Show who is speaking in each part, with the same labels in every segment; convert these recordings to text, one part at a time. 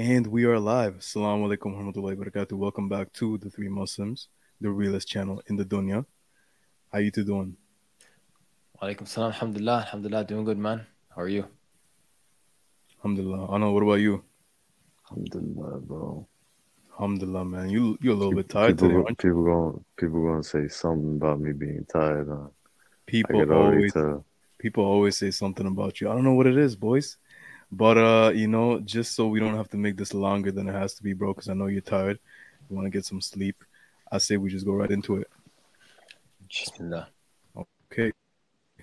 Speaker 1: And we are live. Assalamu alaikum warahmatullahi wabarakatuh. Welcome back to the Three Muslims, the realest channel in the dunya. How you two doing?
Speaker 2: Walaikum salam. Alhamdulillah. Alhamdulillah. Doing good, man. How are you?
Speaker 1: Alhamdulillah. Anna, what about you?
Speaker 3: Alhamdulillah, bro.
Speaker 1: Alhamdulillah, man. You you're a little
Speaker 3: People,
Speaker 1: bit tired
Speaker 3: people,
Speaker 1: today, aren't you?
Speaker 3: people going people going to say something about me being tired. Huh?
Speaker 1: People always
Speaker 3: tell.
Speaker 1: people always say something about you. I don't know what it is, boys. But uh, you know, just so we don't have to make this longer than it has to be, bro, because I know you're tired. You want to get some sleep. I say we just go right into it.
Speaker 2: Bismillah.
Speaker 1: Okay.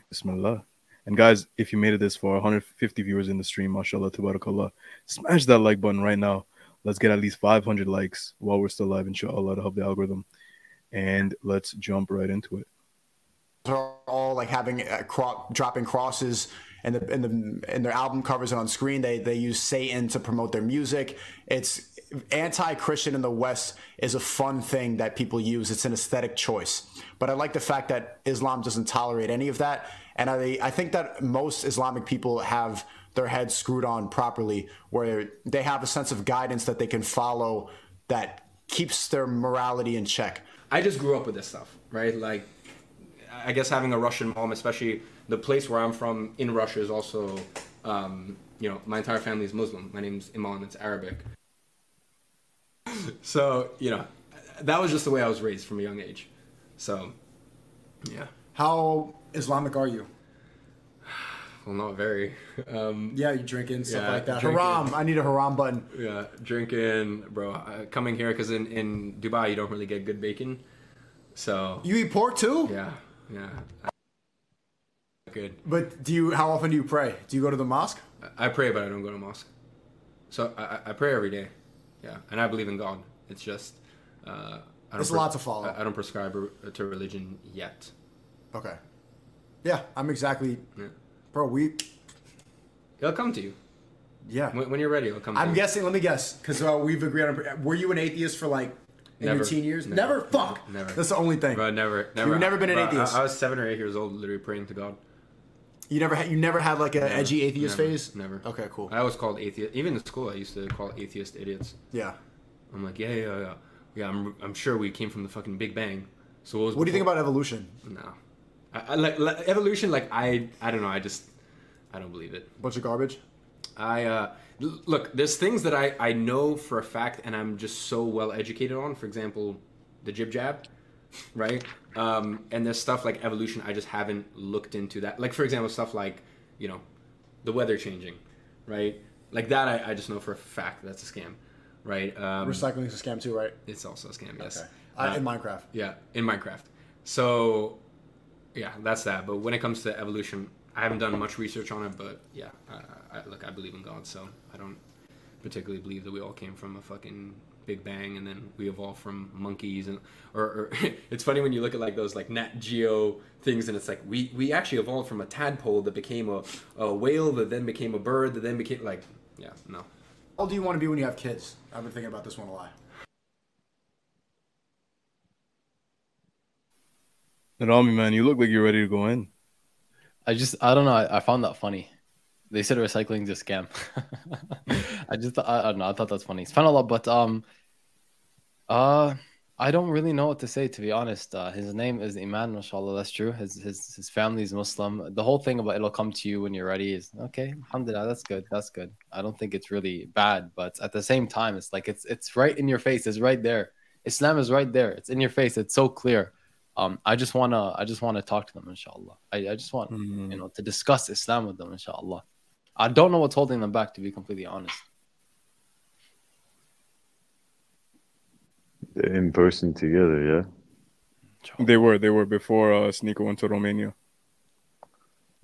Speaker 1: Bismillah. And guys, if you made it this far, 150 viewers in the stream, mashallah, tabarakallah, smash that like button right now. Let's get at least 500 likes while we're still live, inshallah, to help the algorithm. And let's jump right into it.
Speaker 4: They're all like having uh, cro- dropping crosses and the in the in their album covers and on screen they they use Satan to promote their music. It's anti-Christian in the West is a fun thing that people use. It's an aesthetic choice. But I like the fact that Islam doesn't tolerate any of that, and I I think that most Islamic people have their heads screwed on properly, where they have a sense of guidance that they can follow that keeps their morality in check.
Speaker 5: I just grew up with this stuff, right? Like, I guess having a Russian mom, especially the place where I'm from in Russia, is also, um, you know, my entire family is Muslim. My name's Iman. It's Arabic. So you know, that was just the way I was raised from a young age. So, yeah.
Speaker 6: How Islamic are you?
Speaker 5: Well, not very. Um,
Speaker 6: Yeah, you drinking stuff
Speaker 5: Yeah,
Speaker 6: like that.
Speaker 5: drink-
Speaker 4: Haram. I need a haram button.
Speaker 5: yeah, drinking, bro. Uh, coming here because in in Dubai you don't really get good bacon. So
Speaker 4: You eat pork too?
Speaker 5: yeah, yeah. Good.
Speaker 4: But do you? How often do you pray? Do you go to the mosque?
Speaker 5: I pray, but I don't go to mosque. So I, I- pray every day. Yeah, and I believe in God. It's just uh, I don't
Speaker 4: It's a lot to follow.
Speaker 5: I, I don't prescribe to religion yet.
Speaker 4: Okay. Yeah, I'm exactly.
Speaker 5: Yeah.
Speaker 4: Bro, we.
Speaker 5: It'll come to you
Speaker 4: Yeah.
Speaker 5: when, when you're ready. It'll come.
Speaker 4: I'm
Speaker 5: you.
Speaker 4: guessing. Let me guess, because uh, we've agreed on. Were you an atheist for like in
Speaker 5: Never.
Speaker 4: your teen years?
Speaker 5: Never.
Speaker 4: Never. Fuck.
Speaker 5: Never.
Speaker 4: That's the only thing.
Speaker 5: Bro, never, never.
Speaker 4: You've never been an
Speaker 5: Bro, I-
Speaker 4: atheist?
Speaker 5: I, was seven or eight years old, literally praying to God.
Speaker 4: You never had. You never had like an edgy atheist
Speaker 5: never,
Speaker 4: phase.
Speaker 5: Never.
Speaker 4: Okay. Cool.
Speaker 5: I was called atheist. Even in school, I used to call atheist idiots.
Speaker 4: Yeah.
Speaker 5: I'm like, yeah, yeah, yeah, yeah. I'm, I'm sure we came from the fucking Big Bang. So what was?
Speaker 4: What do you think about evolution?
Speaker 5: No, I, I like, like evolution. Like I, I don't know. I just, I don't believe it.
Speaker 4: Bunch of garbage.
Speaker 5: I uh, look. There's things that I I know for a fact, and I'm just so well educated on. For example, the jib jab, right? Um, and there's stuff like evolution. I just haven't looked into that. Like for example, stuff like you know, the weather changing, right? Like that. I, I just know for a fact that's a scam, right? Um,
Speaker 4: Recycling is a scam too, right?
Speaker 5: it's also a scam. Yes.
Speaker 4: Okay. Uh,
Speaker 5: Uh,
Speaker 4: in Minecraft.
Speaker 5: yeah, in Minecraft. So, yeah, that's that. But when it comes to evolution, I haven't done much research on it. But yeah, I, I, look, I believe in God, so I don't particularly believe that we all came from a fucking Big Bang and then we evolved from monkeys and or, or it's funny when you look at like those like Nat Geo things and it's like we we actually evolved from a tadpole that became a, a whale that then became a bird that then became like yeah no
Speaker 4: How old do you want to be when you have kids? I've been thinking about this one a lot.
Speaker 1: Rami, man, you look like you're ready to go in.
Speaker 2: I just, I don't know. I, I found that funny. They said recycling is a scam. I just, I, I don't know. I thought that's funny. It's fun a lot, but um, uh, I don't really know what to say to be honest. Uh, his name is Iman, mashallah. That's true. His his his family is Muslim. The whole thing about it'll come to you when you're ready is okay. Alhamdulillah, that's good. That's good. I don't think it's really bad, but at the same time, it's like it's it's right in your face. It's right there. Islam is right there. It's in your face. It's so clear. Um, I just wanna I just wanna talk to them, inshallah. I, I just want
Speaker 1: Mm.
Speaker 2: you know to discuss Islam with them, inshallah. I don't know what's holding them back, to be completely honest.
Speaker 3: They're in person together, yeah.
Speaker 1: They were, they were before uh, Sneako went to Romania.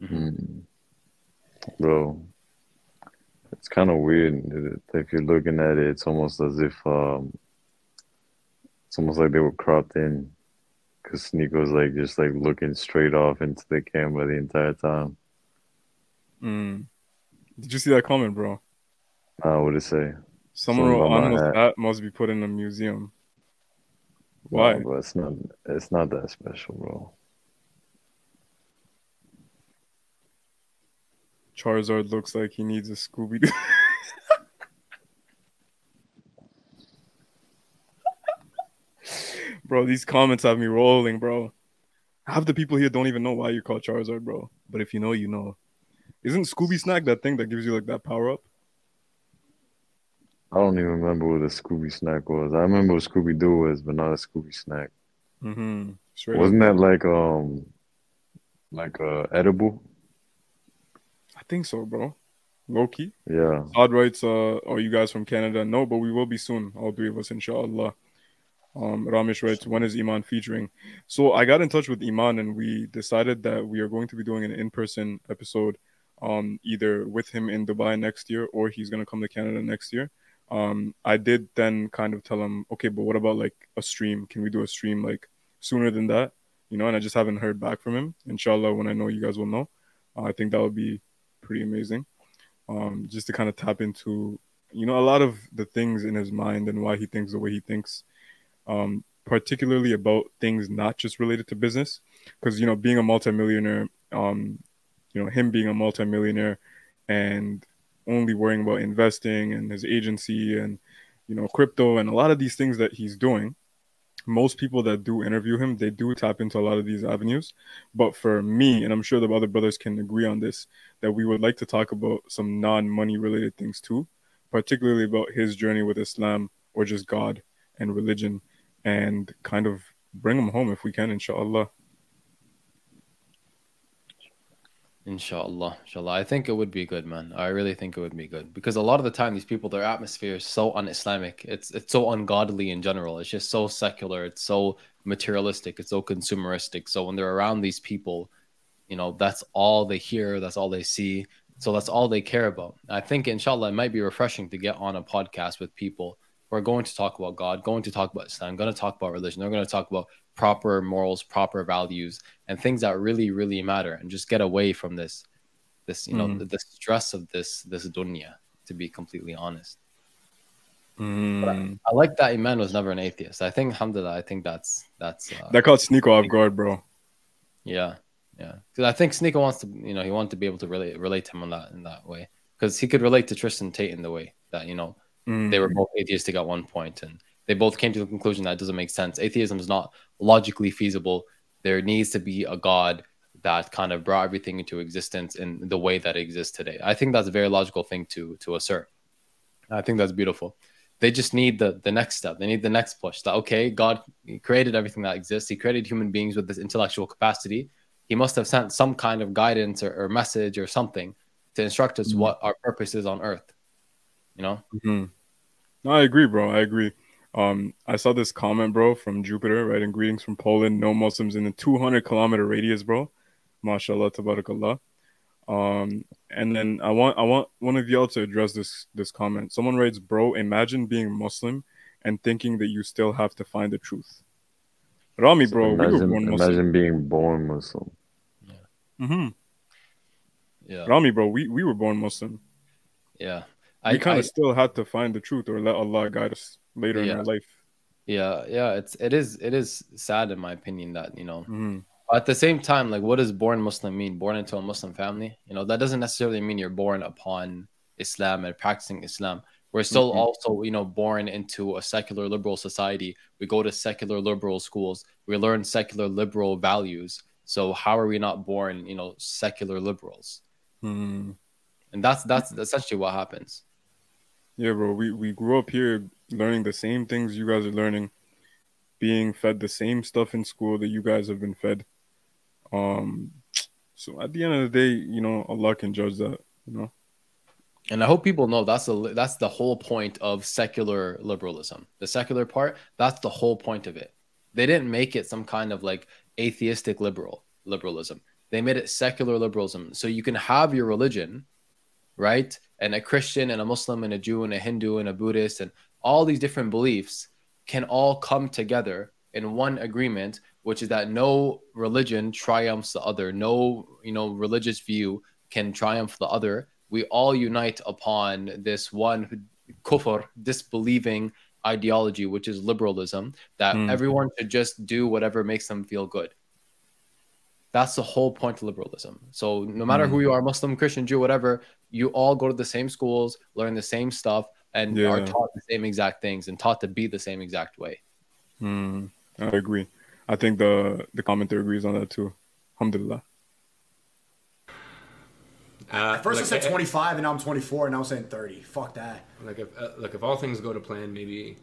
Speaker 3: Mm. Bro, it's kind of weird. If you're looking at it, it's almost as if um, it's almost like they were cropped in, because Sneako's like just like looking straight off into the camera the entire time.
Speaker 1: Mm. Did you see that comment, bro?
Speaker 3: Uh, what did it say?
Speaker 1: Someone wrote
Speaker 3: about my hat.
Speaker 1: hat must be put in a museum. Why?
Speaker 3: No, it's not. It's not that special, bro.
Speaker 1: Charizard looks like he needs a Scooby Doo. Bro, these comments have me rolling, bro. Half the people here don't even know why you're called Charizard, bro. But if you know, you know. Isn't Scooby Snack that thing that gives you like that power up?
Speaker 3: I don't even remember what a Scooby snack was. I remember what Scooby Doo was, but not a Scooby snack.
Speaker 1: Mm-hmm. Straight
Speaker 3: Wasn't
Speaker 1: up.
Speaker 3: that like um like uh edible?
Speaker 1: I think so, bro. Low key.
Speaker 3: Yeah.
Speaker 1: Odd writes, uh, are you guys from Canada? No, but we will be soon. All three of us, inshallah. Um, Ramesh when is Iman featuring? So I got in touch with Iman and we decided that we are going to be doing an in-person episode, um, either with him in Dubai next year or he's going to come to Canada next year. Um, I did then kind of tell him, okay, but what about like a stream? Can we do a stream like sooner than that? You know, and I just haven't heard back from him. Inshallah, when I know, you guys will know. Uh, I think that would be pretty amazing. Um, just to kind of tap into, you know, a lot of the things in his mind and why he thinks the way he thinks, um, particularly about things not just related to business. Because, you know, being a multimillionaire, um, you know, him being a multimillionaire and only worrying about investing and his agency and, you know, crypto and a lot of these things that he's doing most people that do interview him, they do tap into a lot of these avenues. But for me, and I'm sure the other brothers can agree on this, that we would like to talk about some non-money related things too, particularly about his journey with Islam or just God and religion, and kind of bring them home if we can, inshallah.
Speaker 2: Inshallah, inshallah. I think it would be good, man. I really think it would be good because a lot of the time, these people, their atmosphere is so un-Islamic. It's it's so ungodly in general. It's just so secular. It's so materialistic. It's so consumeristic. So when they're around these people, you know, that's all they hear. That's all they see. So that's all they care about. I think, inshallah, it might be refreshing to get on a podcast with people who are going to talk about God, going to talk about Islam, going to talk about religion. We're going to talk about proper morals, proper values, and things that really, really matter, and just get away from this, this you know, the, the stress of this this dunya. To be completely honest,
Speaker 1: Mm.
Speaker 2: I like that Iman was never an atheist. I think, alhamdulillah, I think that's that's uh,
Speaker 1: That caught Sneako off guard, bro.
Speaker 2: yeah, yeah. Because I think Sneako wants to, you know, he wanted to be able to relate relate to him in that in that way. Because he could relate to Tristan Tate in the way that you know
Speaker 1: Mm.
Speaker 2: they were both atheistic at one point and they both came to the conclusion that it doesn't make sense. Atheism is not logically feasible. There needs to be a god that kind of brought everything into existence in the way that it exists today. I think that's a very logical thing to to assert. I think that's beautiful. They just need the the next step. They need the next push that okay god created everything that exists. He created human beings with this intellectual capacity. He must have sent some kind of guidance or, or message or something to instruct us
Speaker 1: Mhm.
Speaker 2: what our purpose is on earth you know
Speaker 1: Mhm. No, I agree, bro. I agree. Um, I saw this comment, bro, from Jupiter, right? And greetings from Poland. No Muslims in the 200 kilometer radius, bro. Mashallah, tabarakallah. Um, and then I want I want one of y'all to address this this comment. Someone writes, "Bro, imagine being Muslim and thinking that you still have to find the truth." Rami, bro, we were
Speaker 3: imagine,
Speaker 1: born Muslim.
Speaker 3: imagine being born Muslim.
Speaker 1: hmm
Speaker 2: yeah
Speaker 1: Rami, bro, we, we were born Muslim.
Speaker 2: Yeah.
Speaker 1: We kind of still had to find the truth or let Allah guide us later
Speaker 2: Yeah.
Speaker 1: in our life.
Speaker 2: yeah, yeah, it's it is it is sad in my opinion that, you know,
Speaker 1: hmm
Speaker 2: at the same time, like what does born Muslim mean? Born into a Muslim family? You know, that doesn't necessarily mean you're born upon Islam and practicing Islam. We're still
Speaker 1: Mhm.
Speaker 2: also, you know, born into a secular liberal society. We go to secular liberal schools. We learn secular liberal values. So how are we not born, you know, secular liberals?
Speaker 1: hmm
Speaker 2: And that's that's essentially what happens.
Speaker 1: Yeah, bro. We we grew up here learning the same things you guys are learning, being fed the same stuff in school that you guys have been fed. Um, so at the end of the day, you know, Allah can judge that. You know.
Speaker 2: And I hope people know that's the that's the whole point of secular liberalism. The secular part, that's the whole point of it. They didn't make it some kind of like atheistic liberal liberalism. They made it secular liberalism. So you can have your religion, right? And a Christian and a Muslim and a Jew and a Hindu and a Buddhist and all these different beliefs can all come together in one agreement, which is that no religion triumphs the other. No, you know, religious view can triumph the other. We all unite upon this one kufr, disbelieving ideology, which is liberalism, that
Speaker 1: Mm.
Speaker 2: everyone should just do whatever makes them feel good. That's the whole point of liberalism. So no matter who you are, Muslim, Christian, Jew, whatever, you all go to the same schools, learn the same stuff, and are taught the same exact things and taught to be the same exact way.
Speaker 1: Hmm. I agree. I think the the commenter agrees on that too. Alhamdulillah.
Speaker 5: Uh,
Speaker 4: At first I said
Speaker 5: eh,
Speaker 4: 25, and now I'm 24, and now I'm saying 30. Fuck that.
Speaker 5: Like if uh, look, if all things go to plan, maybe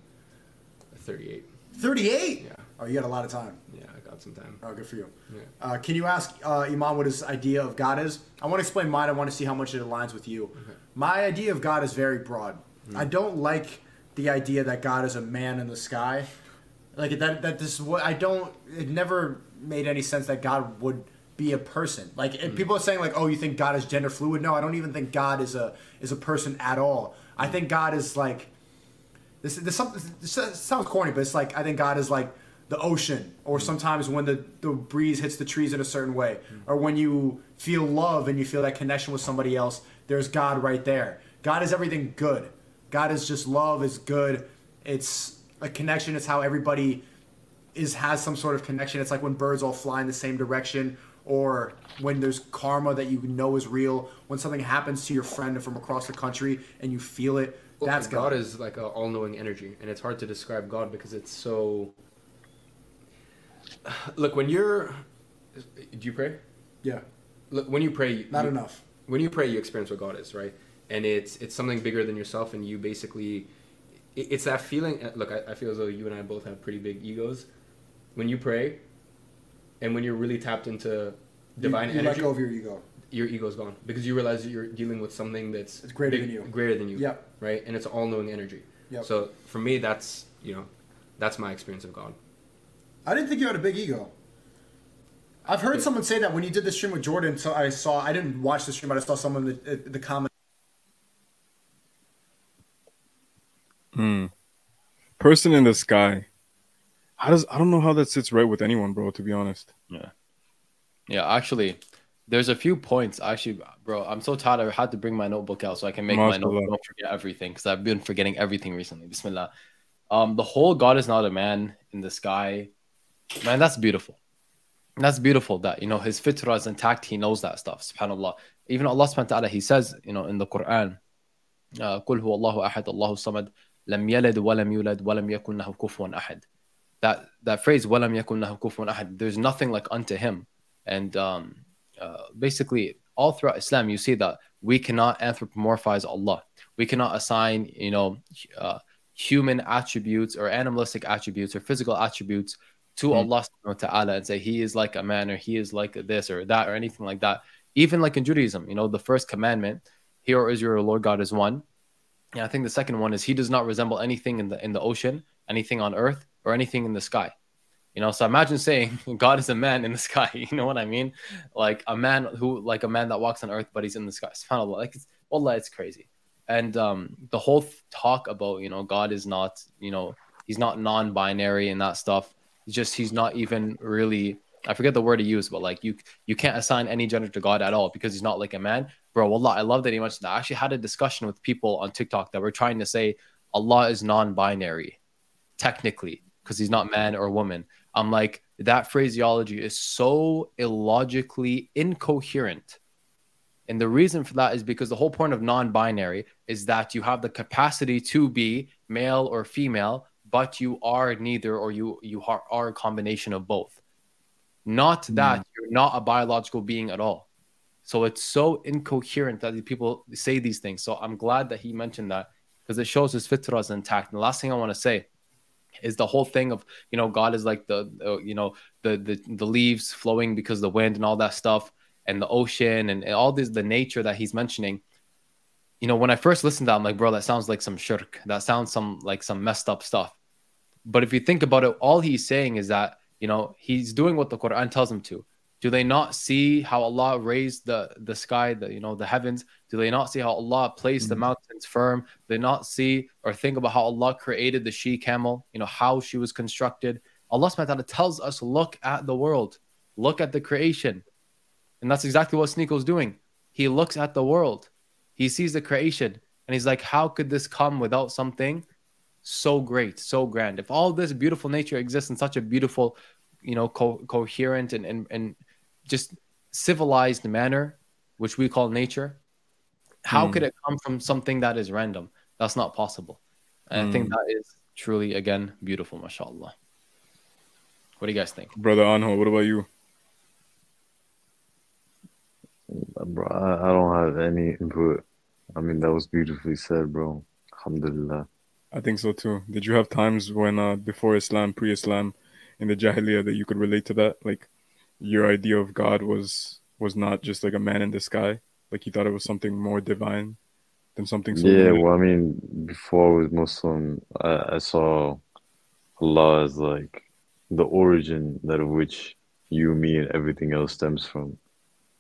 Speaker 5: 38.
Speaker 4: 38?
Speaker 5: Yeah.
Speaker 4: Oh, you got a lot of time.
Speaker 5: Yeah, I got some time.
Speaker 4: Oh, good for you.
Speaker 5: Yeah.
Speaker 4: Uh, can you ask uh, Iman what his idea of God is? I want to explain mine. I want to see how much it aligns with you. My idea of God is very broad. I don't like the idea that God is a man in the sky. Like that. That this. is what I don't. It never made any sense that God would be a person. Like if people are saying like, oh, you think God is gender fluid? No, I don't even think God is a is a person at all. I think God is like this, this, something, this sounds corny, but it's like I think God is like the ocean, or mm. sometimes when the, the breeze hits the trees in a certain way, mm. or when you feel love and you feel that connection with somebody else, there's God right there. God is everything good. God is just love, is good. It's a connection. It's how everybody is has some sort of connection. It's like when birds all fly in the same direction, or when there's karma that you know is real. When something happens to your friend from across the country and you feel it,
Speaker 5: Well,
Speaker 4: that's
Speaker 5: God
Speaker 4: God.
Speaker 5: is like an all-knowing energy, and it's hard to describe God because it's so. Look, when you're, do you pray?
Speaker 4: yeah,
Speaker 5: Look, when you pray,
Speaker 4: not
Speaker 5: you,
Speaker 4: enough.
Speaker 5: When you pray, you experience what God is, right? And it's it's something bigger than yourself, and you basically, it- it's that feeling. uh, Look, I, I feel as though you and I both have pretty big egos. When you pray, and when you're really tapped into divine
Speaker 4: you, you
Speaker 5: energy,
Speaker 4: let go of your ego.
Speaker 5: your ego's gone because you realize that you're dealing with something that's
Speaker 4: It's greater than you.
Speaker 5: greater than you.
Speaker 4: Yep.
Speaker 5: Right, and it's all-knowing energy.
Speaker 4: Yep.
Speaker 5: So for me, that's you know, that's my experience of God.
Speaker 4: I didn't think you had a big ego. I've heard someone say that when you did the stream with Jordan. So I saw. I didn't watch the stream, but I saw someone in the, the comment.
Speaker 1: Person in the sky. How does I don't know how that sits right with anyone, bro. To be honest.
Speaker 2: Yeah, Yeah. actually, there's a few points. Actually, bro, I'm so tired. I had to bring my notebook out so I can make my
Speaker 1: Mashallah.
Speaker 2: notes. Don't forget everything because I've been forgetting everything recently. Bismillah. Um, the whole God is not a man in the sky. Man, that's beautiful. That's beautiful that you know his fitra is intact. He knows that stuff. Subhanallah. Even Allah subhanahu wa ta'ala, he says, you know, in the Quran, uh, قل هو الله أحد الله الصمد لم يلد ولم يولد ولم يكن له كفوا أحد. That that phrase ولم يكن له كفوا أحد. There's nothing like unto him. And um, uh, basically, all throughout Islam, you see that we cannot anthropomorphize Allah. We cannot assign, you know, uh, human attributes or animalistic attributes or physical attributes to Allah subhanahu wa ta'ala and say he is like a man or he is like this or that or anything like that. Even like in Judaism, you know, the first commandment, here is your Lord God is one. And I think the second one is he does not resemble anything in the in the ocean, anything on earth, or anything in the sky. You know, so imagine saying God is a man in the sky. You know what I mean? Like a man who, like a man that walks on earth, but he's in the sky. Subhanallah. Like, it's, wallah, it's crazy. And um, the whole talk about, you know, God is not, you know, he's not non-binary and that stuff. Just he's not even really. I forget the word he used, but like you, you can't assign any gender to God at all because he's not like a man, bro. Wallah, I love that he mentioned that. I actually had a discussion with people on TikTok that were trying to say Allah is non-binary, technically, because he's not man or woman. I'm like, that phraseology is so illogically incoherent. And the reason for that is because the whole point of non binary is that you have the capacity to be male or female, but you are neither or you, you are, are a combination of both. Not hmm. that you're not a biological being at all. So it's so incoherent that people say these things. So I'm glad that he mentioned that because it shows his fitra is intact. And the last thing I want to say is the whole thing of you know God is like the, the you know the, the the leaves flowing because of the wind and all that stuff and the ocean and, and all this the nature that he's mentioning. You know, when I first listened to that, I'm like, bro, that sounds like some shirk. That sounds some like some messed up stuff. But if you think about it, all he's saying is that you know he's doing what the Quran tells him to. Do they not see how Allah raised the the sky, the you know the heavens? Do they not see how Allah placed the mm. mountains firm? Do they not see or think about how Allah created the she camel? You know how she was constructed. Allah subhanahu wa ta'ala tells us, look at the world, look at the creation, and that's exactly what Sneako's doing. He looks at the world, he sees the creation, and he's like, how could this come without something so great, so grand? If all this beautiful nature exists in such a beautiful, you know, co- coherent and and and just civilized manner, which we call nature, how
Speaker 1: Hmm.
Speaker 2: could it come from something that is random? That's not possible. And I think
Speaker 1: Hmm.
Speaker 2: that is truly, again, beautiful, mashallah. What do you guys think?
Speaker 1: Brother Anho, what about you?
Speaker 3: Bro, I, I don't have any input. I mean, that was beautifully said, bro. Alhamdulillah.
Speaker 1: I think so too. Did you have times when uh before Islam, pre-Islam, in the Jahiliyyah that you could relate to that? Like your idea of God was was not just like a man in the sky. Like you thought it was something more divine than something so
Speaker 3: Yeah, well, I mean, before I was Muslim, I, I saw Allah as like the origin that of which you, me, and everything else stems from.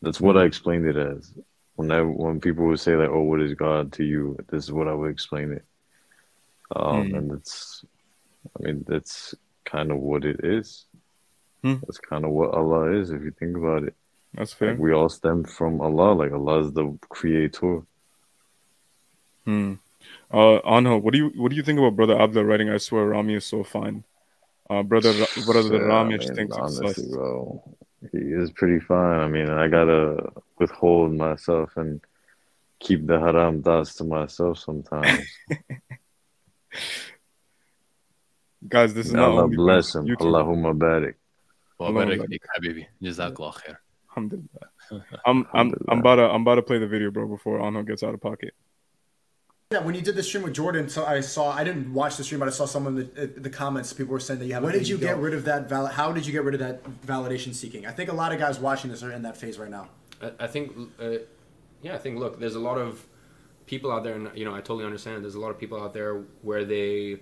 Speaker 3: That's what I explained it as. When I when people would say like, "Oh, what is God to you?" This is what I would explain it. Um,
Speaker 1: Hmm.
Speaker 3: and it's, I mean, that's kind of what it is.
Speaker 1: Hmm.
Speaker 3: That's kind of what Allah is, if you think about it.
Speaker 1: That's fair.
Speaker 3: Like we all stem from Allah. Like Allah is the creator.
Speaker 1: Hmm. Uh, Anho, what do you what do you think about Brother Abdul writing? I swear, Rami is so fine. Uh, brother, brother
Speaker 3: Yeah,
Speaker 1: Rami
Speaker 3: I mean,
Speaker 1: thinks it's
Speaker 3: honestly,
Speaker 1: sus.
Speaker 3: bro, he is pretty fine. I mean, I gotta withhold myself and keep the haram thoughts to myself sometimes.
Speaker 1: Guys, this is
Speaker 3: May
Speaker 1: not
Speaker 3: Allah bless him.
Speaker 1: YouTube.
Speaker 3: Allahumma barik.
Speaker 2: Well,
Speaker 1: Hello,
Speaker 2: barak
Speaker 1: brother.
Speaker 2: fik, habibi. Jazakallah khair.
Speaker 1: Alhamdulillah. I'm I'm I'm about to I'm about to play the video, bro, before Anho gets out of pocket.
Speaker 6: Yeah, when you did the stream with Jordan, so I saw I didn't watch the stream, but I saw some of the uh, the comments. People were saying that you have. When did you get rid of that? Val- how did you get rid of that validation seeking? I think a lot of guys watching this are in that phase right now.
Speaker 5: I, I think, uh, yeah, I think. Look, there's a lot of people out there, and you know, I totally understand. There's a lot of people out there where they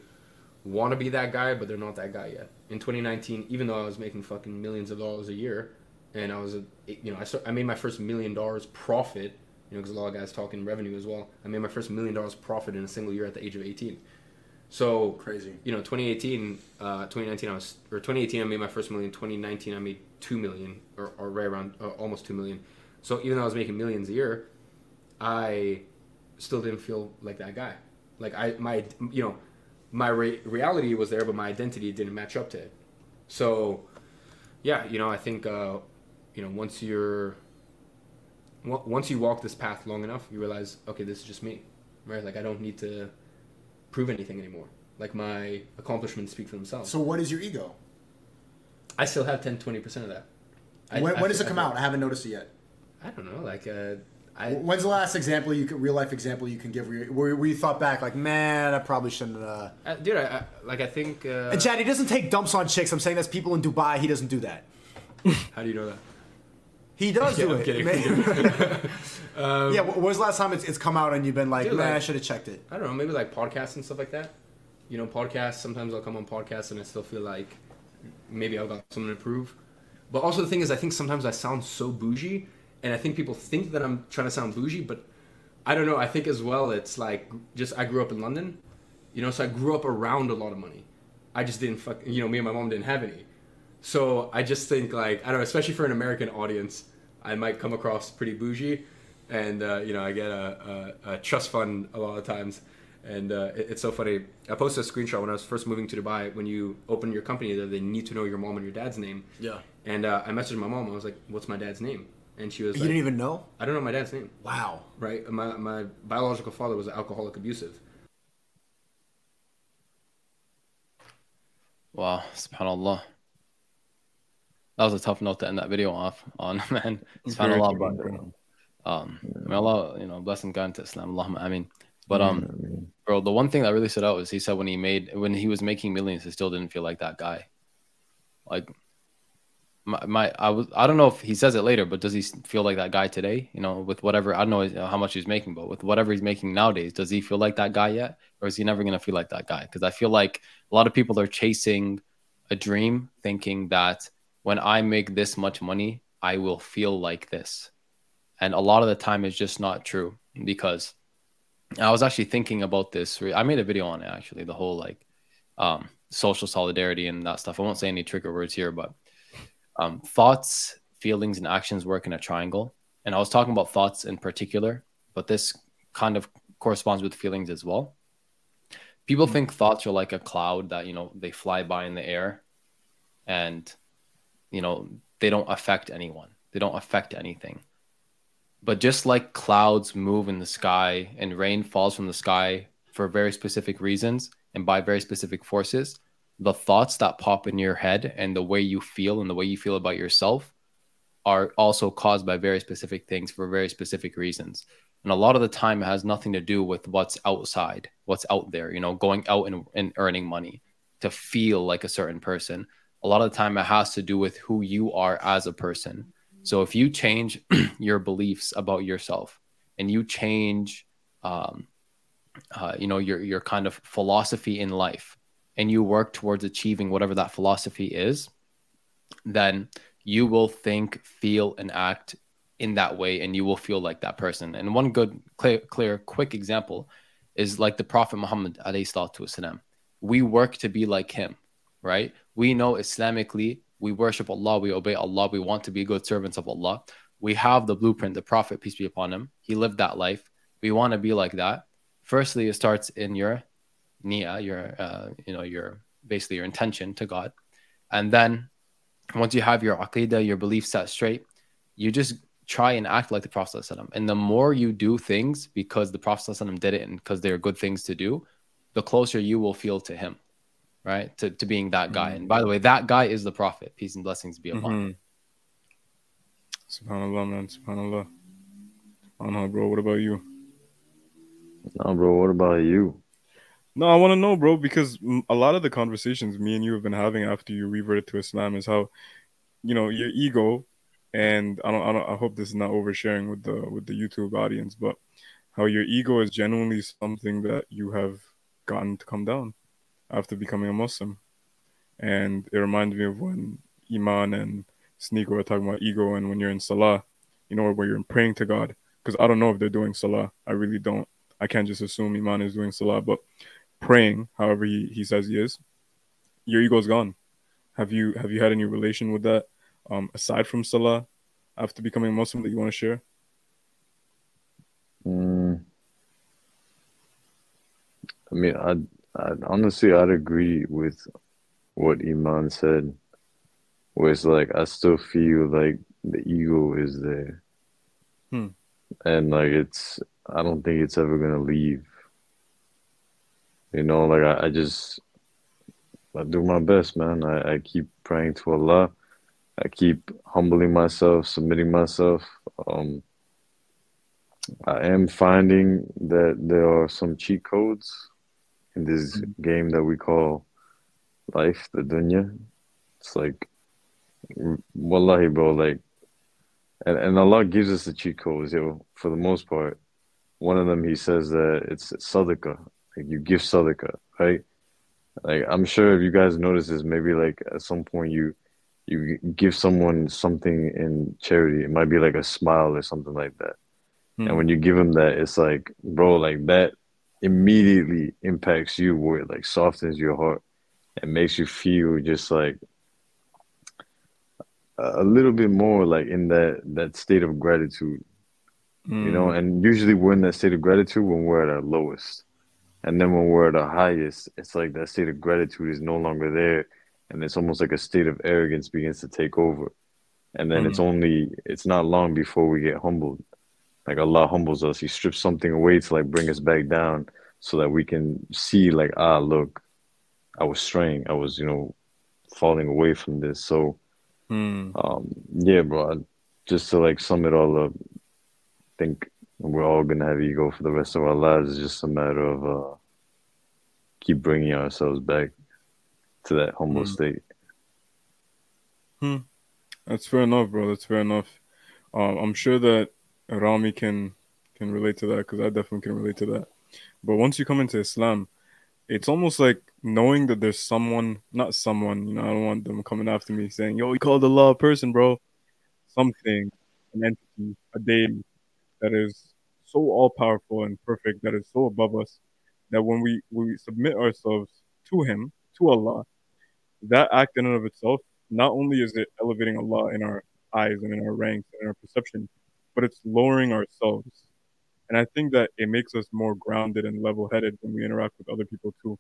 Speaker 5: want to be that guy, but they're not that guy yet. In 2019, even though I was making fucking millions of dollars a year, and I was, a, you know, I, start, I made my first million dollars profit. You know, because a lot of guys talk in revenue as well. I made my first million dollars profit in a single year at the age of 18. So
Speaker 6: Crazy.
Speaker 5: you know 2018 uh, 2019 i was or 2018 i made my first million 2019 i made 2 million or, or right around uh, almost 2 million so even though i was making millions a year i still didn't feel like that guy like i my you know my re- reality was there but my identity didn't match up to it so yeah you know i think uh, you know once you're on- once you walk this path long enough you realize okay this is just me right like i don't need to prove anything anymore. Like my accomplishments speak for themselves.
Speaker 6: So what is your ego?
Speaker 5: I still have 10, 20% of that. I-
Speaker 6: when
Speaker 5: I
Speaker 6: when does it come out? I haven't noticed it yet.
Speaker 5: I don't know. Like, uh, I,
Speaker 6: When's the last example you could, real life example you can give where you, where, you thought back like, man, I probably shouldn't. Uh...
Speaker 5: I dude, I, I like. I think. Uh,
Speaker 6: And Chad, he doesn't take dumps on chicks. I'm saying that's people in Dubai. He doesn't do that.
Speaker 5: how do you know that?
Speaker 6: He does
Speaker 5: Yeah,
Speaker 6: do
Speaker 5: I'm
Speaker 6: it.
Speaker 5: kidding.
Speaker 6: Man- yeah, wh- when was the last time it's, it's come out and you've been like,
Speaker 5: Dude,
Speaker 6: man, I should have checked it.
Speaker 5: I don't know. Maybe like podcasts and stuff like that. You know, podcasts. Sometimes I'll come on podcasts and I still feel like maybe I've got something to prove. But also the thing is, I think sometimes I sound so bougie, and I think people think that I'm trying to sound bougie, but I don't know. I think as well, it's like just I grew up in London, you know, so I grew up around a lot of money. I just didn't fuck. You know, me and my mom didn't have any. So I just think like I don't know, especially for an American audience, I might come across pretty bougie, and uh, you know I get a, a, a trust fund a lot of times, and uh, it- it's so funny. I posted a screenshot when I was first moving to Dubai. When you open your company, there they need to know your mom and your dad's name.
Speaker 6: Yeah.
Speaker 5: And uh, I messaged my mom. I was like, "What's my dad's name?" And she was
Speaker 6: You
Speaker 5: like,
Speaker 6: didn't even know?
Speaker 5: "I don't know my dad's name."
Speaker 6: Wow.
Speaker 5: Right? My my biological father was alcoholic abusive.
Speaker 2: Wow, subhanallah. That was a tough note to end that video off on, man.
Speaker 1: Very
Speaker 2: Subhanallah,
Speaker 1: tough,
Speaker 2: but um, may Allah, you know, bless him, God into Islam. Allahumma ameen. But um,
Speaker 3: I mean,
Speaker 2: bro, the one thing that really stood out was he said when he made when he was making millions, he still didn't feel like that guy. Like my, my I was I don't know if he says it later, but does he feel like that guy today? You know, with whatever I don't know how much he's making, but with whatever he's making nowadays, does he feel like that guy yet, or is he never gonna feel like that guy? Because I feel like a lot of people are chasing a dream, thinking that when I make this much money, I will feel like this, and a lot of the time it's just not true because I was actually thinking about this. I made a video on it actually, the whole like um, social solidarity and that stuff. I won't say any trigger words here, but um, thoughts, feelings, and actions work in a triangle. And I was talking about thoughts in particular, but this kind of corresponds with feelings as well. People think thoughts are like a cloud that, you know, they fly by in the air and, you know, they don't affect anyone, they don't affect anything. But just like clouds move in the sky and rain falls from the sky for very specific reasons and by very specific forces, the thoughts that pop in your head and the way you feel and the way you feel about yourself are also caused by very specific things for very specific reasons. And a lot of the time, it has nothing to do with what's outside, what's out there, you know, going out and, and earning money to feel like a certain person. A lot of the time, it has to do with who you are as a person. So if you change your beliefs about yourself and you change, um, uh, you know, your your kind of philosophy in life, and you work towards achieving whatever that philosophy is, then you will think, feel, and act in that way, and you will feel like that person. And one good, clear, clear quick example is like the Prophet Muhammad We work to be like him, right? We know Islamically, we worship Allah, we obey Allah, we want to be good servants of Allah. We have the blueprint, the Prophet, peace be upon him. He lived that life. We want to be like that. Firstly, it starts in your niyyah, your uh, you know, your basically your intention to God. And then once you have your aqidah, your belief set straight, you just try and act like the Prophet. And the more you do things because the Prophet did it and because they're good things to do, the closer you will feel to him, right? To, to being that guy. Mm-hmm. And by the way, that guy is the Prophet. Peace and blessings be upon him.
Speaker 1: Mm-hmm. Subhanallah, man. Subhanallah. I don't know, bro. What about you?
Speaker 3: No, bro. What about you?
Speaker 1: No, I want to know, bro, because a lot of the conversations me and you have been having after you reverted to Islam is how, you know, your ego, and I don't, I don't, I hope this is not oversharing with the with the YouTube audience, but how your ego is genuinely something that you have gotten to come down after becoming a Muslim, and it reminds me of when Iman and Sneako were talking about ego, and when you're in Salah, you know, where you're praying to God, because I don't know if they're doing Salah, I really don't. I can't just assume Iman is doing Salah, but praying, however he, he says he is, your ego's gone. Have you have you had any relation with that um, aside from Salah after becoming a Muslim that you want to share?
Speaker 3: Mm. I mean, I I honestly I'd agree with what Iman said, where it's like I still feel like the ego is there,
Speaker 1: hmm.
Speaker 3: and like it's I don't think it's ever gonna leave. You know, like I, I just I do my best, man. I, I keep praying to Allah. I keep humbling myself, submitting myself. Um, I am finding that there are some cheat codes in this mm-hmm. game that we call life, the dunya. It's like, wallahi, bro, like, and, and Allah gives us the cheat codes, yo, for the most part. One of them, he says that it's sadaqah, like you give sadaqah, right? Like I'm sure if you guys notice this, maybe like at some point you you give someone something in charity. It might be like a smile or something like that. Hmm. And when you give them that, it's like, bro, like that immediately impacts you where it like softens your heart and makes you feel just like a little bit more like in that that state of gratitude. You know, hmm. and usually we're in that state of gratitude when we're at our lowest. And then when we're at our highest, it's like that state of gratitude is no longer there. And it's almost like a state of arrogance begins to take over. And then mm-hmm. it's only, it's not long before we get humbled. Like Allah humbles us. He strips something away to like bring us back down so that we can see, like, ah, look, I was straying. I was, you know, falling away from this. So,
Speaker 1: mm.
Speaker 3: um, yeah, bro, just to like sum it all up, I think we're all gonna have ego for the rest of our lives. It's just a matter of uh, keep bringing ourselves back to that humble mm. state.
Speaker 1: Hmm. That's fair enough, bro. That's fair enough. Um, I'm sure that Rami can can relate to that because I definitely can relate to that. But once you come into Islam, it's almost like knowing that there's someone, not someone, you know, I don't want them coming after me saying, "Yo, we called Allah a person, bro." Something, an entity, a deity that is so all powerful and perfect, that is so above us, that when we, we submit ourselves to Him, to Allah, that act in and of itself, not only is it elevating Allah in our eyes and in our ranks and in our perception, but it's lowering ourselves. And I think that it makes us more grounded and level headed when we interact with other people too.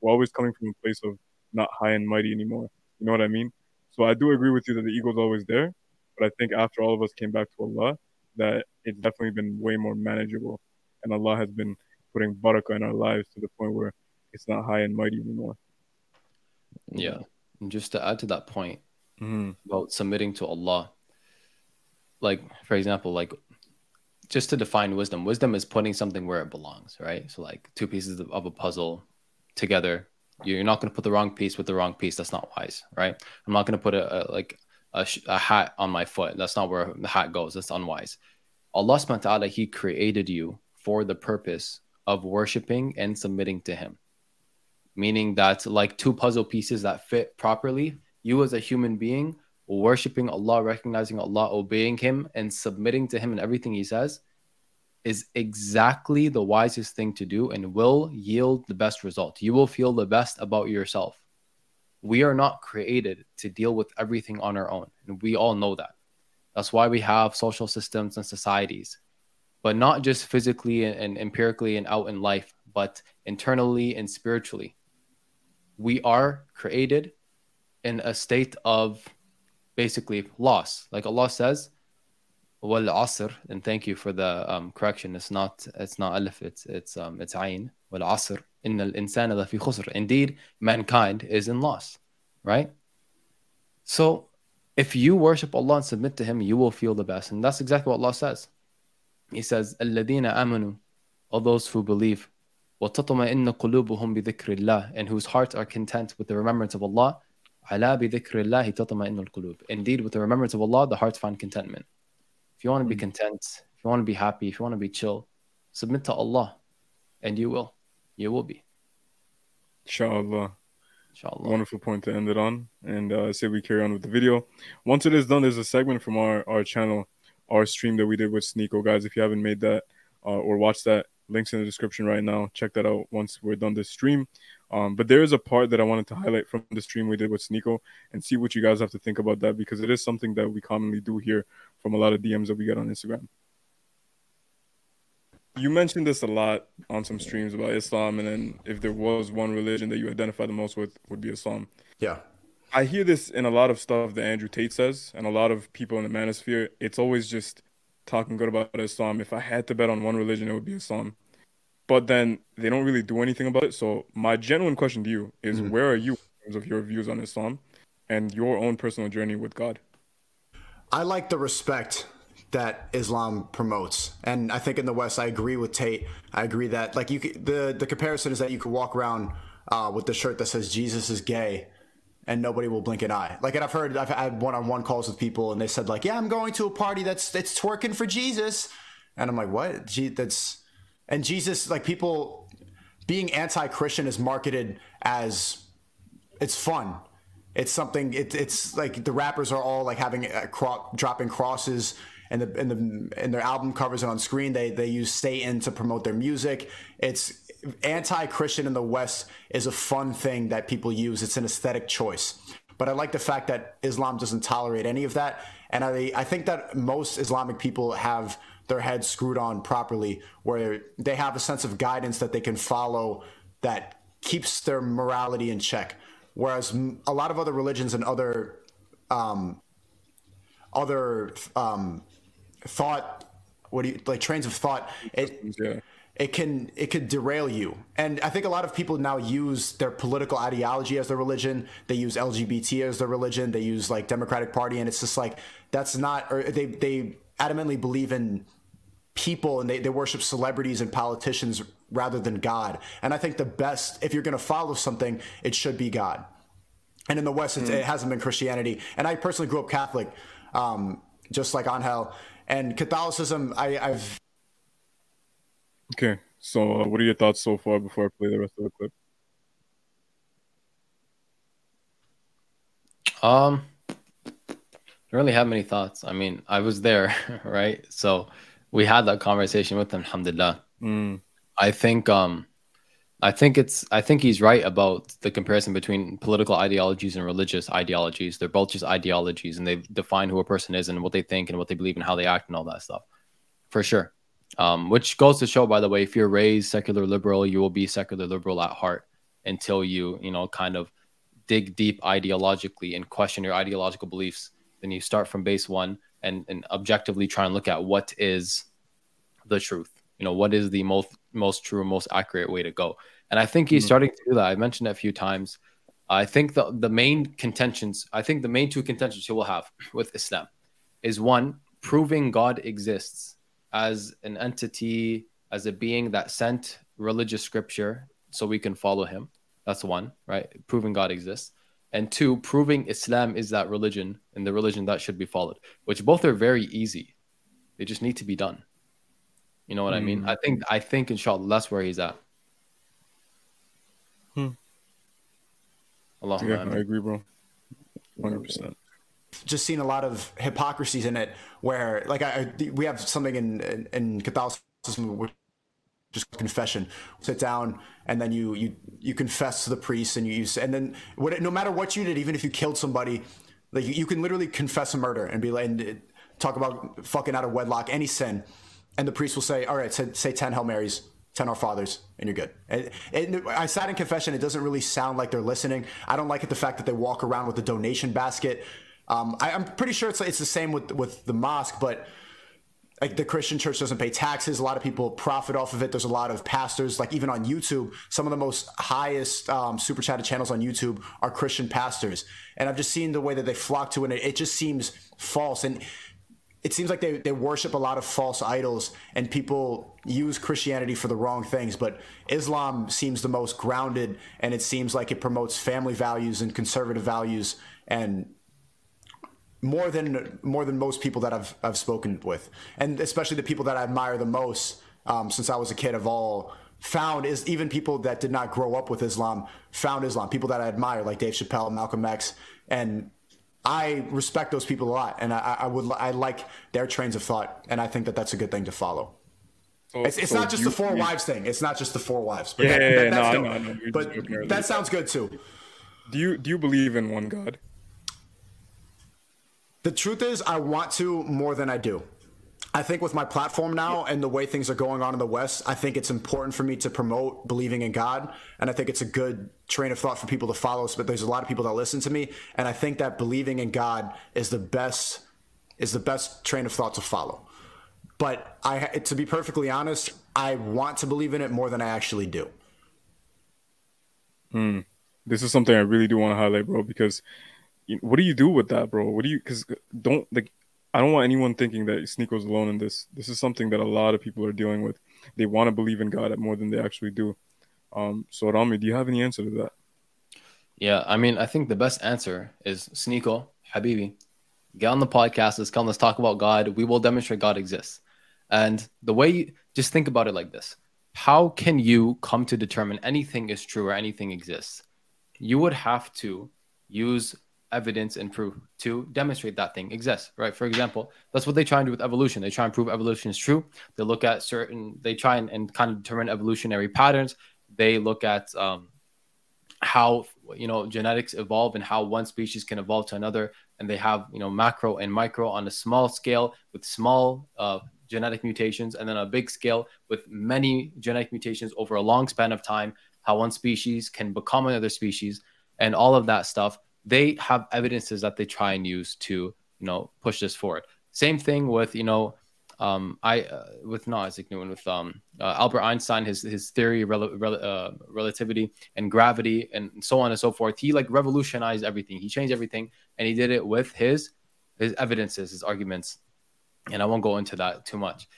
Speaker 1: We're always coming from a place of not high and mighty anymore. You know what I mean? So I do agree with you that the ego's always there. But I think after all of us came back to Allah, that it's definitely been way more manageable. And Allah has been putting barakah in our lives to the point where it's not high and mighty anymore.
Speaker 2: Yeah. And just to add to that point
Speaker 1: Mhm.
Speaker 2: about submitting to Allah, like for example, like just to define wisdom, wisdom is putting something where it belongs, right? So like two pieces of, of a puzzle together, you're not going to put the wrong piece with the wrong piece. That's not wise, right? I'm not going to put a, a like a, a hat on my foot. That's not where the hat goes. That's unwise. Allah subhanahu wa ta'ala, He created you for the purpose of worshiping and submitting to Him. Meaning that, like two puzzle pieces that fit properly, you as a human being, worshiping Allah, recognizing Allah, obeying Him, and submitting to Him in everything He says is exactly the wisest thing to do and will yield the best result. You will feel the best about yourself. We are not created to deal with everything on our own. And we all know that. That's why we have social systems and societies, but not just physically and, empirically and out in life, but internally and spiritually. We are created in a state of basically loss. Like Allah says, wal asr, and thank you for the um, correction. It's not it's not alif, it's it's um it's ayn. Wal asr, inna al insana lafi khusr. Indeed, mankind is in loss, right? So if you worship Allah and submit to Him, you will feel the best. And that's exactly what Allah says. He says, الَّذِينَ آمَنُوا All those who believe, وَتَطْمَئِنَّ قُلُوبُهُم بِذِكْرِ اللَّهِ And whose hearts are content with the remembrance of Allah. عَلَى بِذِكْرِ اللَّهِ تَطْمَئِنُّ الْقُلُوبِ Indeed, with the remembrance of Allah, the hearts find contentment. If you want to be content, if you want to be happy, if you want to be chill, submit to Allah. And you will. You will be.
Speaker 1: Inshallah.
Speaker 2: Inshallah.
Speaker 1: Wonderful point to end it on. And uh, I say we carry on with the video. Once it is done, there's a segment from our, our channel, our stream that we did with Sneako. Guys, if you haven't made that uh, or watched that, links in the description right now. Check that out once we're done this stream. Um, but there is a part that I wanted to highlight from the stream we did with Sneako and see what you guys have to think about that because it is something that we commonly do here from a lot of DMs that we get on Instagram. You mentioned this a lot on some streams about Islam, and then if there was one religion that you identify the most with, would be Islam.
Speaker 4: Yeah.
Speaker 1: I hear this in a lot of stuff that Andrew Tate says, and a lot of people in the manosphere. It's always just talking good about Islam. If I had to bet on one religion, it would be Islam. But then they don't really do anything about it. So my genuine question to you is, mm-hmm. where are you in terms of your views on Islam and your own personal journey with God?
Speaker 4: I like the respect that Islam promotes, and I think in the West, I agree with Tate. I agree that like you, could, the the comparison is that you could walk around uh, with the shirt that says Jesus is gay, and nobody will blink an eye. Like, and I've heard I've had one-on-one calls with people, and they said like, "Yeah, I'm going to a party that's that's twerking for Jesus," and I'm like, "What? Gee, that's." And Jesus, like people being anti-Christian is marketed as it's fun. It's something. It, it's like the rappers are all like having uh, cro- dropping crosses and the in the in their album covers and on screen. They they use Satan to promote their music. It's anti-Christian in the West is a fun thing that people use. It's an aesthetic choice. But I like the fact that Islam doesn't tolerate any of that, and I I think that most Islamic people have their heads screwed on properly, where they have a sense of guidance that they can follow that keeps their morality in check. Whereas a lot of other religions and other um, other um, thought, what do you like trains of thought? It
Speaker 1: Yeah.
Speaker 4: it can it could derail you. And i think a lot of people now use their political ideology as their religion. They use lgbt as their religion. They use like democratic party and it's just like that's not or they they adamantly believe in people and they, they worship celebrities and politicians rather than god. And i think the best if you're going to follow something it should be god. And in the west it's, it hasn't been christianity. And i personally grew up catholic um, just like angel and catholicism I, i've
Speaker 1: Okay. So, uh, what are your thoughts so far before I play the rest of the clip?
Speaker 2: Um, don't really have many thoughts. I mean, I was there, right? So we had that conversation with him, alhamdulillah.
Speaker 1: Mm.
Speaker 2: I think um I think it's I think he's right about the comparison between political ideologies and religious ideologies. They're both just ideologies and they define who a person is and what they think and what they believe and how they act and all that stuff. For sure. Um, which goes to show, by the way, if you're raised secular liberal, you will be secular liberal at heart until you, you know, kind of dig deep ideologically and question your ideological beliefs. Then you start from base one and, and objectively try and look at what is the truth. You know, what is the most most true, and most accurate way to go. And I think he's
Speaker 1: Mhm.
Speaker 2: starting to do that. I mentioned it a few times. I think the the main contentions, I think the main two contentions he will have with Islam is one proving God exists as an entity, as a being that sent religious scripture so we can follow him. That's one, right? Proving God exists. And two, proving Islam is that religion and the religion that should be followed, which both are very easy. They just need to be done. You know what mm. I mean? Hmm. I think I think inshallah that's where he's at.
Speaker 1: Hmm. Allah yeah, I agree, bro. Hundred percent.
Speaker 4: Just seen a lot of hypocrisies in it, where like I, we have something in in, in Catholicism, just confession. Sit down and then you you you confess to the priest and you use and then what, no matter what you did, even if you killed somebody, like you, you can literally confess a murder and be like and talk about fucking out of wedlock any sin, and the priest will say, all right, say, say ten Hail Marys 10 Our Fathers, and you're good. And, and I sat in confession. It doesn't really sound like they're listening. I don't like it the fact that they walk around with a donation basket. Um, I, am pretty sure it's, it's the same with, with the mosque, but like the Christian church doesn't pay taxes. A lot of people profit off of it. There's a lot of pastors, like even on YouTube, some of the most highest um, super chatted channels on YouTube are Christian pastors. And I've just seen the way that they flock to it. It just seems false. And it seems like they, they worship a lot of false idols and people use Christianity for the wrong things, but Islam seems the most grounded and it seems like it promotes family values and conservative values and more than more than most people that I've I've spoken with, and especially the people that I admire the most um, since I was a kid have all found is even people that did not grow up with Islam found Islam. People that I admire like Dave Chappelle, Malcolm X, and I respect those people a lot, and I, I would I like their trains of thought, and I think that that's a good thing to follow. Oh, it's, it's so not just you, the four you, wives thing. It's not just the four wives.
Speaker 1: But yeah, that, yeah, that, no, no, no,
Speaker 4: But that sounds good too.
Speaker 1: Do you do you believe in one God?
Speaker 4: The truth is, I want to more than I do. I think with my platform now and the way things are going on in the West, I think it's important for me to promote believing in God. And I think it's a good train of thought for people to follow. But there's a lot of people that listen to me. And I think that believing in God is the best is the best train of thought to follow. But I to be perfectly honest, I want to believe in it more than I actually do.
Speaker 1: Hmm. This is something I really do want to highlight, bro, because what do you do with that, bro? What do you? Because don't like, I don't want anyone thinking that Sneako's alone in this. This is something that a lot of people are dealing with. They want to believe in God more than they actually do. Um, so Rami, do you have any answer to that?
Speaker 2: Yeah, I mean, I think the best answer is Sneako, Habibi, get on the podcast. Let's come. Let's talk about God. We will demonstrate God exists. And the way, you, just think about it like this: How can you come to determine anything is true or anything exists? You would have to use evidence and proof to demonstrate that thing exists, right? For example, that's what they try and do with evolution. They try and prove evolution is true. They look at certain, they try and, and kind of determine evolutionary patterns. They look at um, how you know genetics evolve and how one species can evolve to another, and they have you know macro and micro on a small scale with small uh, genetic mutations, and then a big scale with many genetic mutations over a long span of time. How one species can become another species, and all of that stuff they have evidences that they try and use to you know push this forward. Same thing with you know um, I uh, with not Isaac Newton with um, uh, Albert Einstein his his theory rel- rel- uh, relativity and gravity and so on and so forth. He like revolutionized everything. He changed everything, and he did it with his his evidences, his arguments. And I won't go into that too much.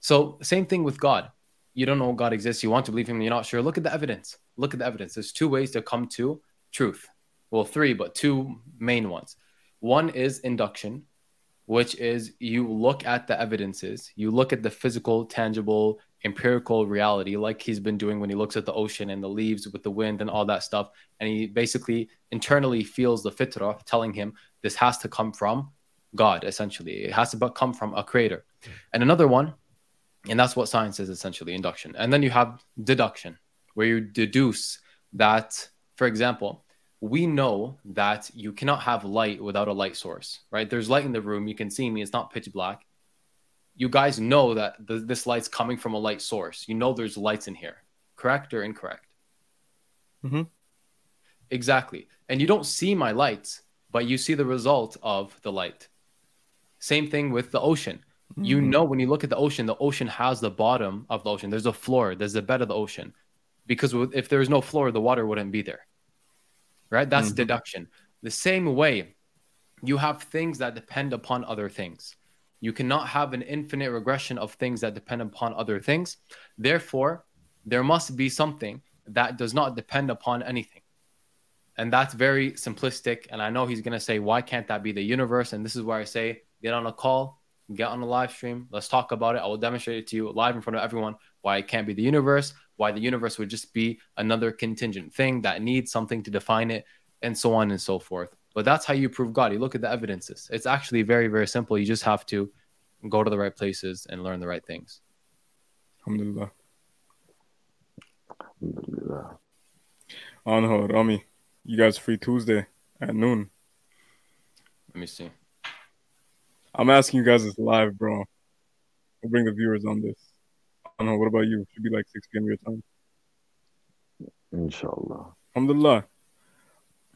Speaker 2: So same thing with God. You don't know God exists. You want to believe him. You're not sure. Look at the evidence. Look at the evidence. There's two ways to come to truth well, three, but two main ones. One is induction, which is you look at the evidences, you look at the physical, tangible, empirical reality, like he's been doing when he looks at the ocean and the leaves with the wind and all that stuff. And he basically internally feels the fitrah telling him this has to come from God, essentially. It has to come from a creator. And another one, and that's what science is essentially induction. And then you have deduction, where you deduce that, for example, we know that you cannot have light without a light source, right? There's light in the room. You can see me. It's not pitch black. You guys know that the, this light's coming from a light source. You know there's lights in here. Correct or incorrect?
Speaker 1: Mm-hmm.
Speaker 2: Exactly. And you don't see my lights, but you see the result of the light. Same thing with the ocean. Mm-hmm. You know, when you look at the ocean, the ocean has the bottom of the ocean. There's a floor, there's the bed of the ocean. Because if there's no floor, the water wouldn't be there right? That's
Speaker 1: Mhm.
Speaker 2: deduction. The same way, you have things that depend upon other things. You cannot have an infinite regression of things that depend upon other things. Therefore, there must be something that does not depend upon anything. And that's very simplistic. And I know he's going to say, why can't that be the universe? And this is where I say, get on a call, get on a live stream. Let's talk about it. I will demonstrate it to you live in front of everyone why it can't be the universe, why the universe would just be another contingent thing that needs something to define it, and so on and so forth. But that's how you prove God. You look at the evidences. It's actually very, very simple. You just have to go to the right places and learn the right things.
Speaker 1: Alhamdulillah.
Speaker 3: Alhamdulillah.
Speaker 1: On Rami, you guys free Tuesday at noon.
Speaker 2: Let me see.
Speaker 1: I'm asking you guys this live, bro. We'll bring the viewers on this. I don't know. What about you? Should be like 6 p.m. your time.
Speaker 3: Inshallah.
Speaker 1: Alhamdulillah.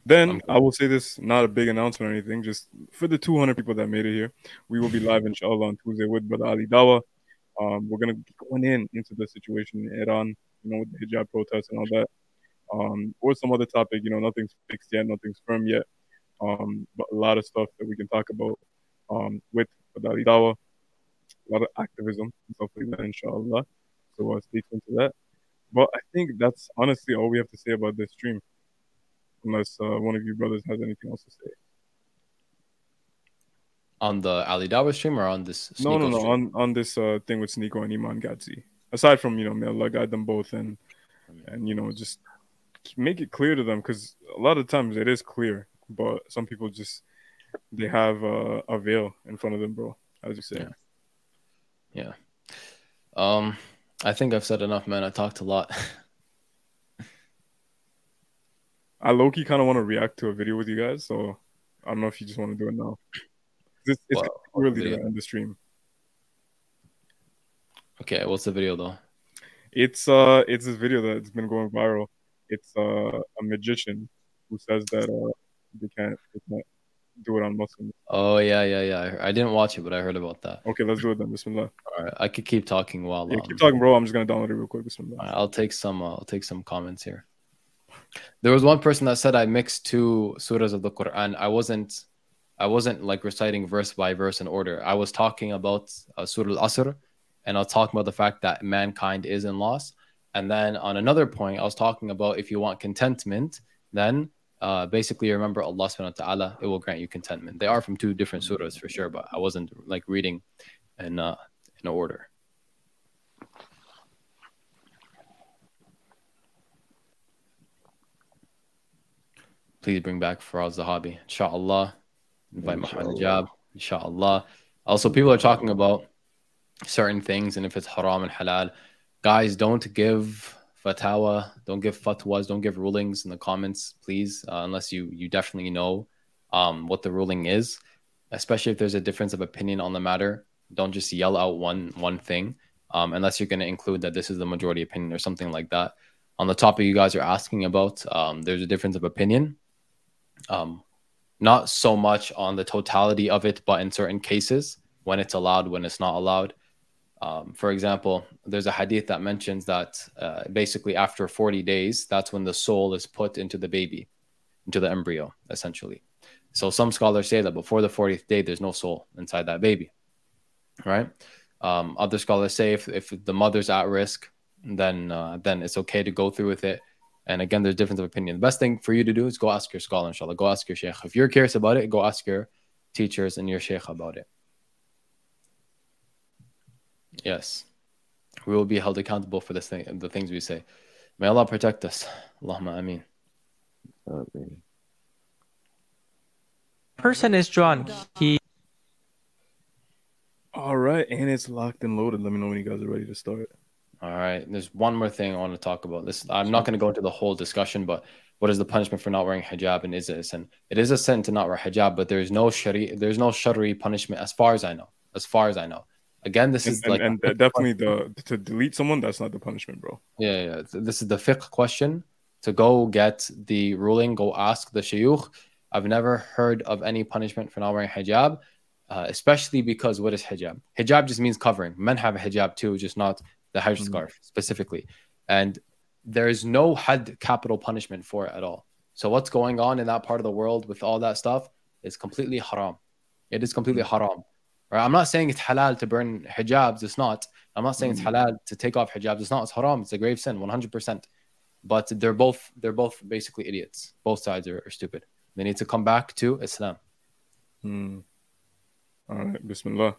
Speaker 1: Then I will say this, not a big announcement or anything, just for the 200 people that made it here, we will be live inshallah on Tuesday with Brother Ali Dawah. Um, we're gonna be going in into the situation in Iran, you know, with the hijab protests and all that, um, or some other topic. You know, nothing's fixed yet, nothing's firm yet, um, but a lot of stuff that we can talk about um, with Brother Ali Dawah, a lot of activism and stuff like that, inshallah. So uh, stay tuned to that. But I think that's honestly all we have to say about this stream unless uh, one of you brothers has anything else to say.
Speaker 2: On the Ali Dawah stream or on this?
Speaker 1: no, no, no.
Speaker 2: stream?
Speaker 1: On on this uh, thing with Sneako and Iman Gadzhi. Aside from you know, may Allah guide them both and and you know just make it clear to them because a lot of times it is clear, but some people just they have uh, a veil in front of them, bro. As you say.
Speaker 2: Yeah. Um, I think I've said enough, man. I talked a lot.
Speaker 1: I low key kind of want to react to a video with you guys, so I don't know if you just want to do it now. This it's
Speaker 2: what
Speaker 1: really to end the stream.
Speaker 2: okay, what's the video though?
Speaker 1: It's uh, it's this video that's been going viral. It's uh, a magician who says that uh, they can't, they can't do it on Muslims.
Speaker 2: Oh yeah, yeah, yeah. I, I didn't watch it, but I heard about that.
Speaker 1: Okay, let's do it then. Bismillah.
Speaker 2: All right, I could keep talking while.
Speaker 1: Yeah,
Speaker 2: um,
Speaker 1: keep talking, bro. I'm just gonna download it real quick. Bismillah.
Speaker 2: I'll take some. Uh, I'll take some comments here. There was one person that said I mixed two surahs of the Quran. I wasn't. I wasn't like reciting verse by verse in order. I was talking about uh, Surah Al-Asr, and I was talking about the fact that mankind is in loss. And then on another point, I was talking about if you want contentment, then uh, basically remember Allah subhanahu wa ta'ala, it will grant you contentment. They are from two different surahs for sure, but I wasn't like reading in uh, in order. Please bring back Faraz Zahabi. Inshallah. Invite Muhammad Jab. Inshallah. Also, people are talking about certain things and if it's haram and halal. Guys, don't give fatawa, don't give fatwas, don't give rulings in the comments, please, uh, unless you you definitely know um, what the ruling is. Especially if there's a difference of opinion on the matter, don't just yell out one one thing, um, unless you're going to include that this is the majority opinion or something like that. On the topic you guys are asking about, um, there's a difference of opinion. Um, not so much on the totality of it, but in certain cases when it's allowed, when it's not allowed. Um, for example, there's a hadith that mentions that uh, basically after 40 days, that's when the soul is put into the baby, into the embryo, essentially. So some scholars say that before the 40th day, there's no soul inside that baby, right? Um, other scholars say if, if the mother's at risk, then uh, then it's okay to go through with it. And again, there's difference of opinion. The best thing for you to do is go ask your scholar, inshallah. Go ask your sheikh. If you're curious about it, go ask your teachers and your sheikh about it. Yes. We will be held accountable for this thing, the things we say. May Allah protect us. Allahumma ameen.
Speaker 3: I mean,
Speaker 7: person is drunk, he
Speaker 1: All right, and it's locked and loaded. Let me know when you guys are ready to start.
Speaker 2: All right. There's one more thing I want to talk about. This I'm not going to go into the whole discussion, but what is the punishment for not wearing hijab and is it a sin? It is a sin to not wear hijab, but there's no shari there's no shari punishment as far as I know. As far as I know. Again, this
Speaker 1: And,
Speaker 2: is
Speaker 1: and,
Speaker 2: like
Speaker 1: and definitely the to delete someone. That's not the punishment, bro.
Speaker 2: Yeah, yeah. This is the fiqh question. To go get the ruling, go ask the shayukh. I've never heard of any punishment for not wearing hijab, uh, especially because what is hijab? Hijab just means covering. Men have a hijab too, just not the hajj
Speaker 1: Mhm.
Speaker 2: scarf specifically. And there is no hadd capital punishment for it at all. So what's going on in that part of the world with all that stuff is completely haram. It is completely haram. I'm not saying it's halal to burn hijabs. It's not. I'm not saying it's halal to take off hijabs. It's not. It's haram. It's a grave sin, 100%. But they're both they're both basically idiots. Both sides are, are stupid. They need to come back to Islam.
Speaker 1: Hmm. All right, Bismillah.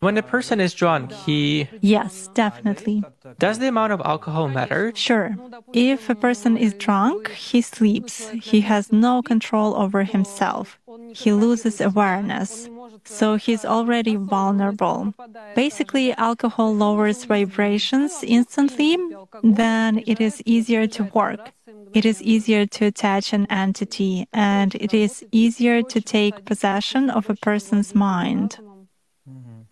Speaker 7: When a person is drunk, he
Speaker 8: Yes, definitely.
Speaker 7: does the amount of alcohol matter?
Speaker 8: Sure. If a person is drunk, he sleeps. He has no control over himself. He loses awareness. So he's already vulnerable. Basically, alcohol lowers vibrations instantly, then it is easier to work. It is easier to attach an entity, and it is easier to take possession of a person's mind.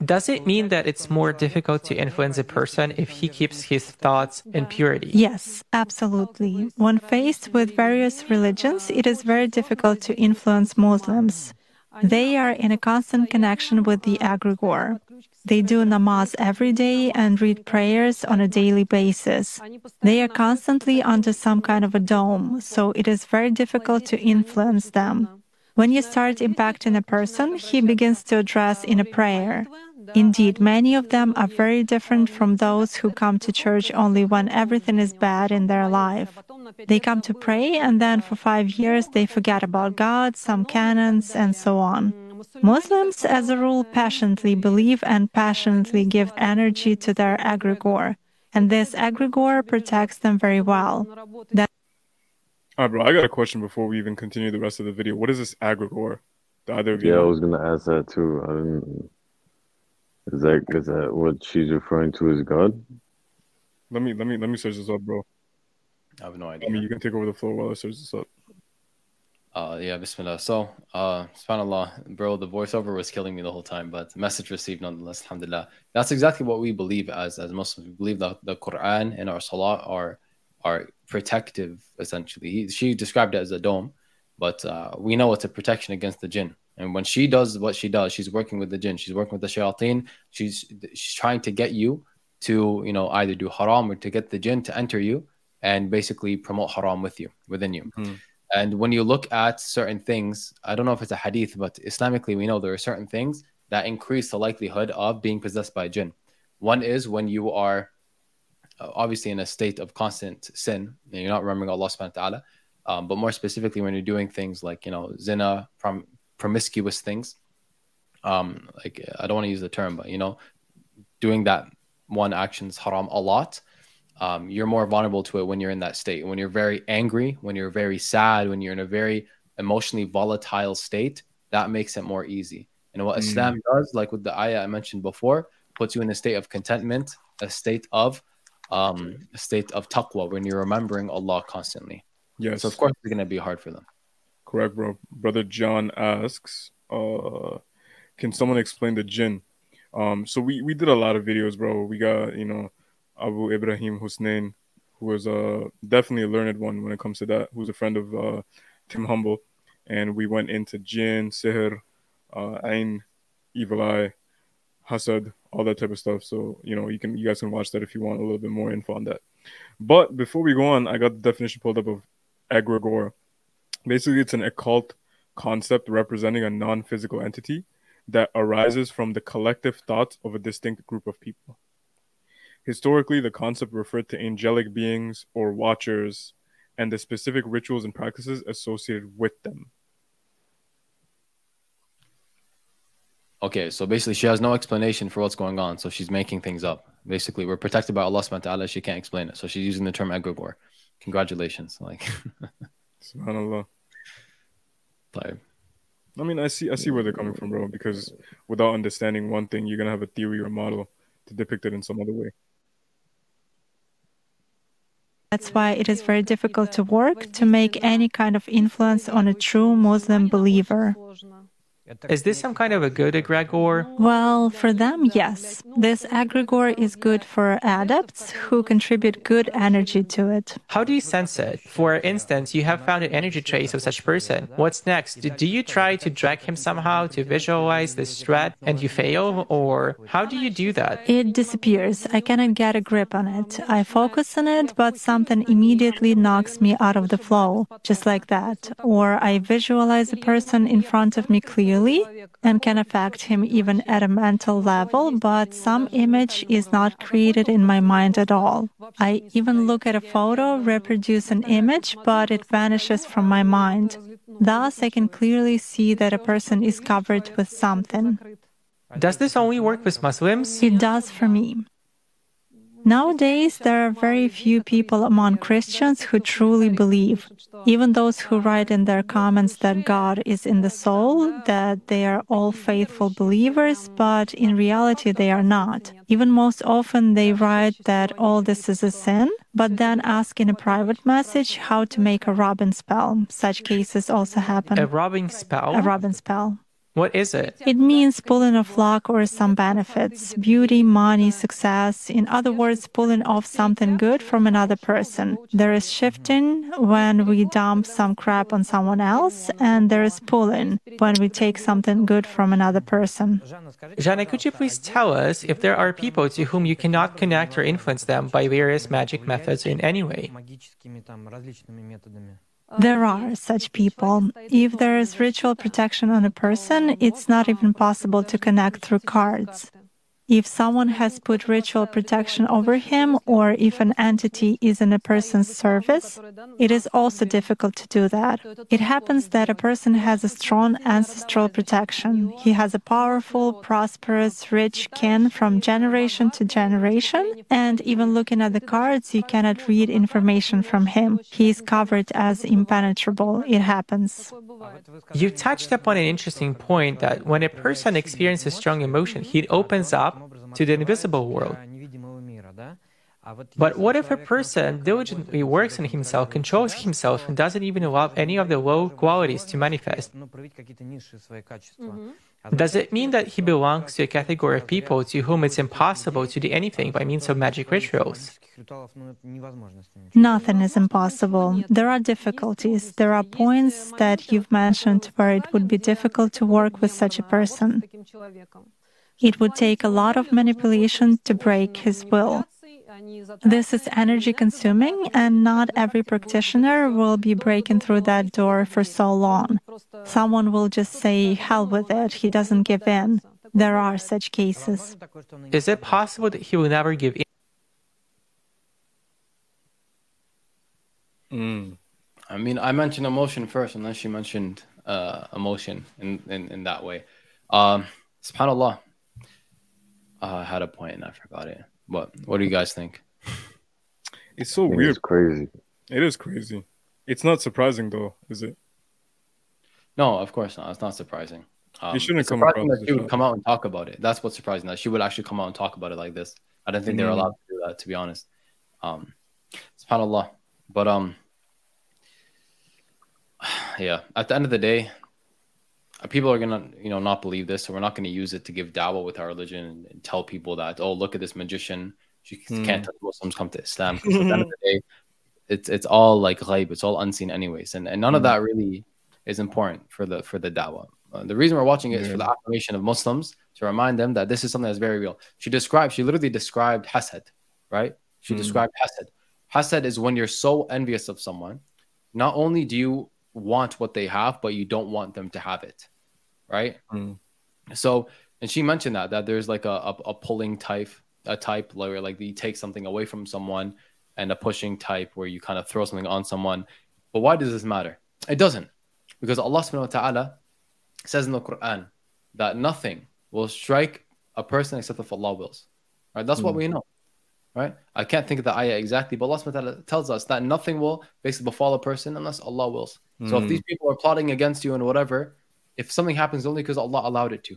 Speaker 7: Does it mean that it's more difficult to influence a person if he keeps his thoughts in purity?
Speaker 8: Yes, absolutely. When faced with various religions, it is very difficult to influence Muslims. They are in a constant connection with the egregore. They do namaz every day and read prayers on a daily basis. They are constantly under some kind of a dome, so it is very difficult to influence them. When you start impacting a person, he begins to address in a prayer. Indeed, many of them are very different from those who come to church only when everything is bad in their life. They come to pray and then for five years they forget about God, some canons, and so on. Muslims, as a rule, passionately believe and passionately give energy to their egregore, and this egregore protects them very well. That
Speaker 1: All right, bro. I got a question before we even continue the rest of the video. What is this egregore? The other of you
Speaker 3: Yeah, I was gonna ask that too. I didn't. Is that is that what she's referring to as God?
Speaker 1: Let me let me let me search this up, bro.
Speaker 2: I have no idea.
Speaker 1: I mean, you can take over the floor while I search this up.
Speaker 2: Uh, yeah, Bismillah. So, uh, subhanAllah, bro, the voiceover was killing me the whole time, but message received nonetheless, alhamdulillah. That's exactly what we believe as as Muslims. We believe that the Quran and our Salah are are protective, essentially. He, she described it as a dome, but uh, we know it's a protection against the jinn. And when she does what she does, she's working with the jinn, she's working with the shayateen, she's she's trying to get you to, you know, either do haram or to get the jinn to enter you and basically promote haram with you, within you. And when you look at certain things, I don't know if it's a hadith, but Islamically, we know there are certain things that increase the likelihood of being possessed by jinn. One is when you are uh, obviously in a state of constant sin, and you're not remembering Allah subhanahu wa ta'ala, um, but more specifically when you're doing things like, you know, zina, prom- promiscuous things. Um, like, I don't want to use the term, but, you know, doing that one action's haram a lot um, you're more vulnerable to it when you're in that state. When you're very angry, when you're very sad, when you're in a very emotionally volatile state, that makes it more easy. And what
Speaker 1: Mm.
Speaker 2: Islam does, like with the ayah I mentioned before, puts you in a state of contentment, a state of um, a state of taqwa when you're remembering Allah constantly.
Speaker 1: Yes,
Speaker 2: So of course it's gonna be hard for them.
Speaker 1: Correct, bro. Brother John asks, uh, can someone explain the jinn? Um, so we we did a lot of videos, bro. We got you know Abu Ibrahim Husnain, who was uh definitely a learned one when it comes to that. Who's a friend of uh, Tim Humble, and we went into jinn, sihr, uh, ain, evil eye, hasad, all that type of stuff. So you know you can you guys can watch that if you want a little bit more info on that. But before we go on, I got the definition pulled up of egregore. Basically, it's an occult concept representing a non-physical entity that arises from the collective thoughts of a distinct group of people. Historically, the concept referred to angelic beings or watchers and the specific rituals and practices associated with them.
Speaker 2: Okay, so basically she has no explanation for what's going on, so she's making things up. Basically, we're protected by Allah subhanahu wa ta'ala, she can't explain it. So she's using the term egregore. Congratulations. Like
Speaker 1: Subhanallah.
Speaker 2: Like,
Speaker 1: I mean, I see, I see where they're coming from, bro. Because without understanding one thing, you're gonna have a theory or model to depict it in some other way.
Speaker 8: That's why it is very difficult to work to make any kind of influence on a true Muslim believer.
Speaker 7: Is this some kind of a good egregore?
Speaker 8: Well, for them, yes. This egregore is good for adepts who contribute good energy to it.
Speaker 7: How do you sense it? For instance, you have found an energy trace of such person. What's next? Do you try to drag him somehow to visualize this threat and you fail? Or how do you do that?
Speaker 8: It disappears. I cannot get a grip on it. I focus on it, but something immediately knocks me out of the flow, just like that. Or I visualize a person in front of me clearly and can affect him even at a mental level, but some image is not created in my mind at all. I even look at a photo, reproduce an image, but it vanishes from my mind. Thus, I can clearly see that a person is covered with something.
Speaker 7: Does this only work with Muslims?
Speaker 8: It does for me. Nowadays, there are very few people among Christians who truly believe. Even those who write in their comments that God is in the soul, that they are all faithful believers, but in reality they are not. Even most often they write that all this is a sin, but then ask in a private message how to make a rubbing spell. Such cases also happen.
Speaker 7: A rubbing spell?
Speaker 8: A rubbing spell.
Speaker 7: What is it?
Speaker 8: It means pulling off luck or some benefits, beauty, money, success. In other words, pulling off something good from another person. There is shifting when we dump some crap on someone else, and there is pulling when we take something good from another person.
Speaker 7: Jana, could you please tell us if there are people to whom you cannot connect or influence them by various magic methods in any way?
Speaker 8: There are such people. If there is ritual protection on a person, it's not even possible to connect through cards. If someone has put ritual protection over him, or if an entity is in a person's service, it is also difficult to do that. It happens that a person has a strong ancestral protection. He has a powerful, prosperous, rich kin from generation to generation, and even looking at the cards, you cannot read information from him. He is covered as impenetrable. It happens.
Speaker 7: You touched upon an interesting point that when a person experiences strong emotion, he opens up to the invisible world. But what if a person diligently works on himself, controls himself, and doesn't even allow any of the low qualities to manifest? Does it mean that he belongs to a category of people to whom it's impossible to do anything by means of magic rituals?
Speaker 8: Nothing is impossible. There are difficulties. There are points that you've mentioned where it would be difficult to work with such a person. It would take a lot of manipulation to break his will. This is energy consuming, and not every practitioner will be breaking through that door for so long. Someone will just say, hell with it, he doesn't give in. There are such cases.
Speaker 7: Is it possible that he will never give in?
Speaker 1: Mm.
Speaker 2: I mean, I mentioned emotion first, and then she mentioned uh, emotion in, in, in that way. Um, SubhanAllah. Uh, I had a point and I forgot it. What What do you guys think?
Speaker 1: It's so
Speaker 3: It's
Speaker 1: weird.
Speaker 3: It's crazy.
Speaker 1: It is crazy. It's not surprising though, is it?
Speaker 2: No, of course not. It's not surprising. Um,
Speaker 1: shouldn't come
Speaker 2: surprising that she would come out and talk about it. That's what's surprising. That she would actually come out and talk about it like this. I didn't think they were
Speaker 1: Mm.
Speaker 2: allowed to do that. To be honest, um, Subhanallah. But um, yeah. At the end of the day, people are gonna you know not believe this, so we're not gonna use it to give dawah with our religion and, tell people that oh look at this magician. She
Speaker 1: Hmm.
Speaker 2: can't tell Muslims come to islam at the end of the day, it's it's all like ghaib. It's all unseen anyways, and and none of
Speaker 1: Hmm.
Speaker 2: that really is important for the for the dawah. Uh, the reason we're watching is for the affirmation of Muslims to remind them that this is something that's very real. She described, she literally described hasad, right? She
Speaker 1: Mm.
Speaker 2: described hasad. Hasad is when you're so envious of someone, not only do you want what they have, but you don't want them to have it, right?
Speaker 1: Mm.
Speaker 2: So, and she mentioned that that there's like a, a, a pulling type, a type where like you take something away from someone, and a pushing type where you kind of throw something on someone. But why does this matter? It doesn't, because Allah Subhanahu wa Taala says in the Quran that nothing will strike a person except if Allah wills. Right? That's what we know. Right? I can't think of the ayah exactly, but Allah ta'ala tells us that nothing will basically befall a person unless Allah wills. So if hmm. these people are plotting against you and whatever, if something happens only because Allah allowed it to.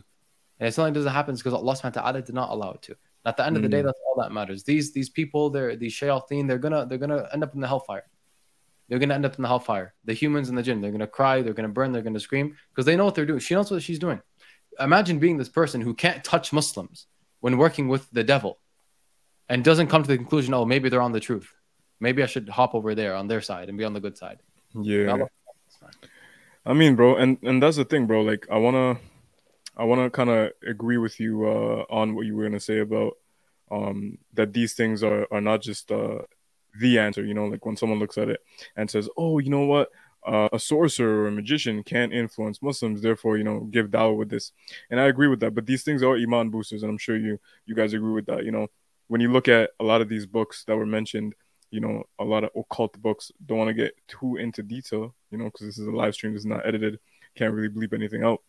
Speaker 2: And if something doesn't happen, it's because Allah subhanahu wa ta'ala did not allow it to. And at the end of the day, hmm. that's all that matters. These these people, they're these shayateen, they're gonna they're gonna end up in the hellfire. they're gonna end up in the hellfire. The humans and the jinn, they're gonna cry, they're gonna burn, they're gonna scream because they know what they're doing. She knows what she's doing. Imagine being this person who can't touch Muslims when working with the devil and doesn't come to the conclusion, oh, maybe they're on the truth. Maybe I should hop over there on their side and be on the good side.
Speaker 1: Yeah. I mean, bro, and and that's the thing, bro. Like, I wanna, I wanna kind of agree with you uh, on what you were gonna say about um, that these things are are not just uh, the answer. You know, like when someone looks at it and says, "Oh, you know what." Uh, a sorcerer or a magician can't influence Muslims, therefore, you know, give dawah with this. And I agree with that. But these things are iman boosters, and I'm sure you you guys agree with that. You know, when you look at a lot of these books that were mentioned, you know, a lot of occult books. Don't want to get too into detail, you know, because this is a live stream, this is not edited. Can't really bleep anything out.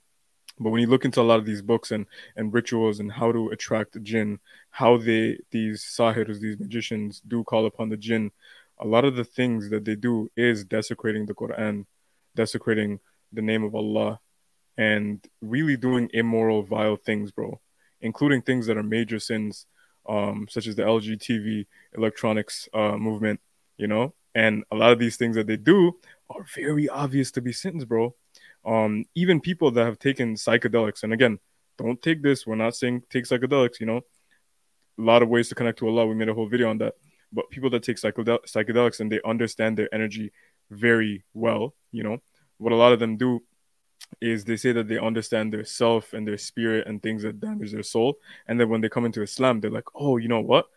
Speaker 1: But when you look into a lot of these books and and rituals and how to attract jinn, how they these sahirs, these magicians do call upon the jinn, a lot of the things that they do is desecrating the Quran, desecrating the name of Allah, and really doing immoral, vile things, bro, including things that are major sins um, such as the LGTV electronics uh, movement, you know, and a lot of these things that they do are very obvious to be sins, bro. Um, even people that have taken psychedelics, and again, don't take this. We're not saying take psychedelics. You know, a lot of ways to connect to Allah. We made a whole video on that. But people that take psychedel- psychedelics and they understand their energy very well, you know, what a lot of them do is they say that they understand their self and their spirit and things that damage their soul. And then when they come into Islam, they're like, oh, you know what?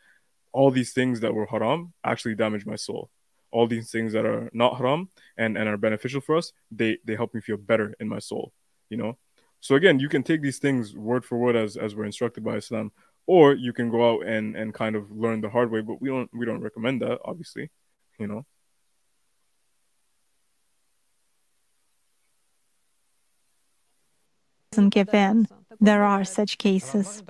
Speaker 1: All these things that were haram actually damage my soul. All these things that are not haram and, and are beneficial for us, they they help me feel better in my soul. You know? So again, you can take these things word for word as as we're instructed by Islam, or you can go out and and kind of learn the hard way, but we don't we don't recommend that, obviously. You know.
Speaker 8: Doesn't give in. There are such cases.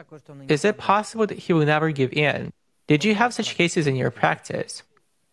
Speaker 7: Is it possible that he will never give in? Did you have such cases in your practice?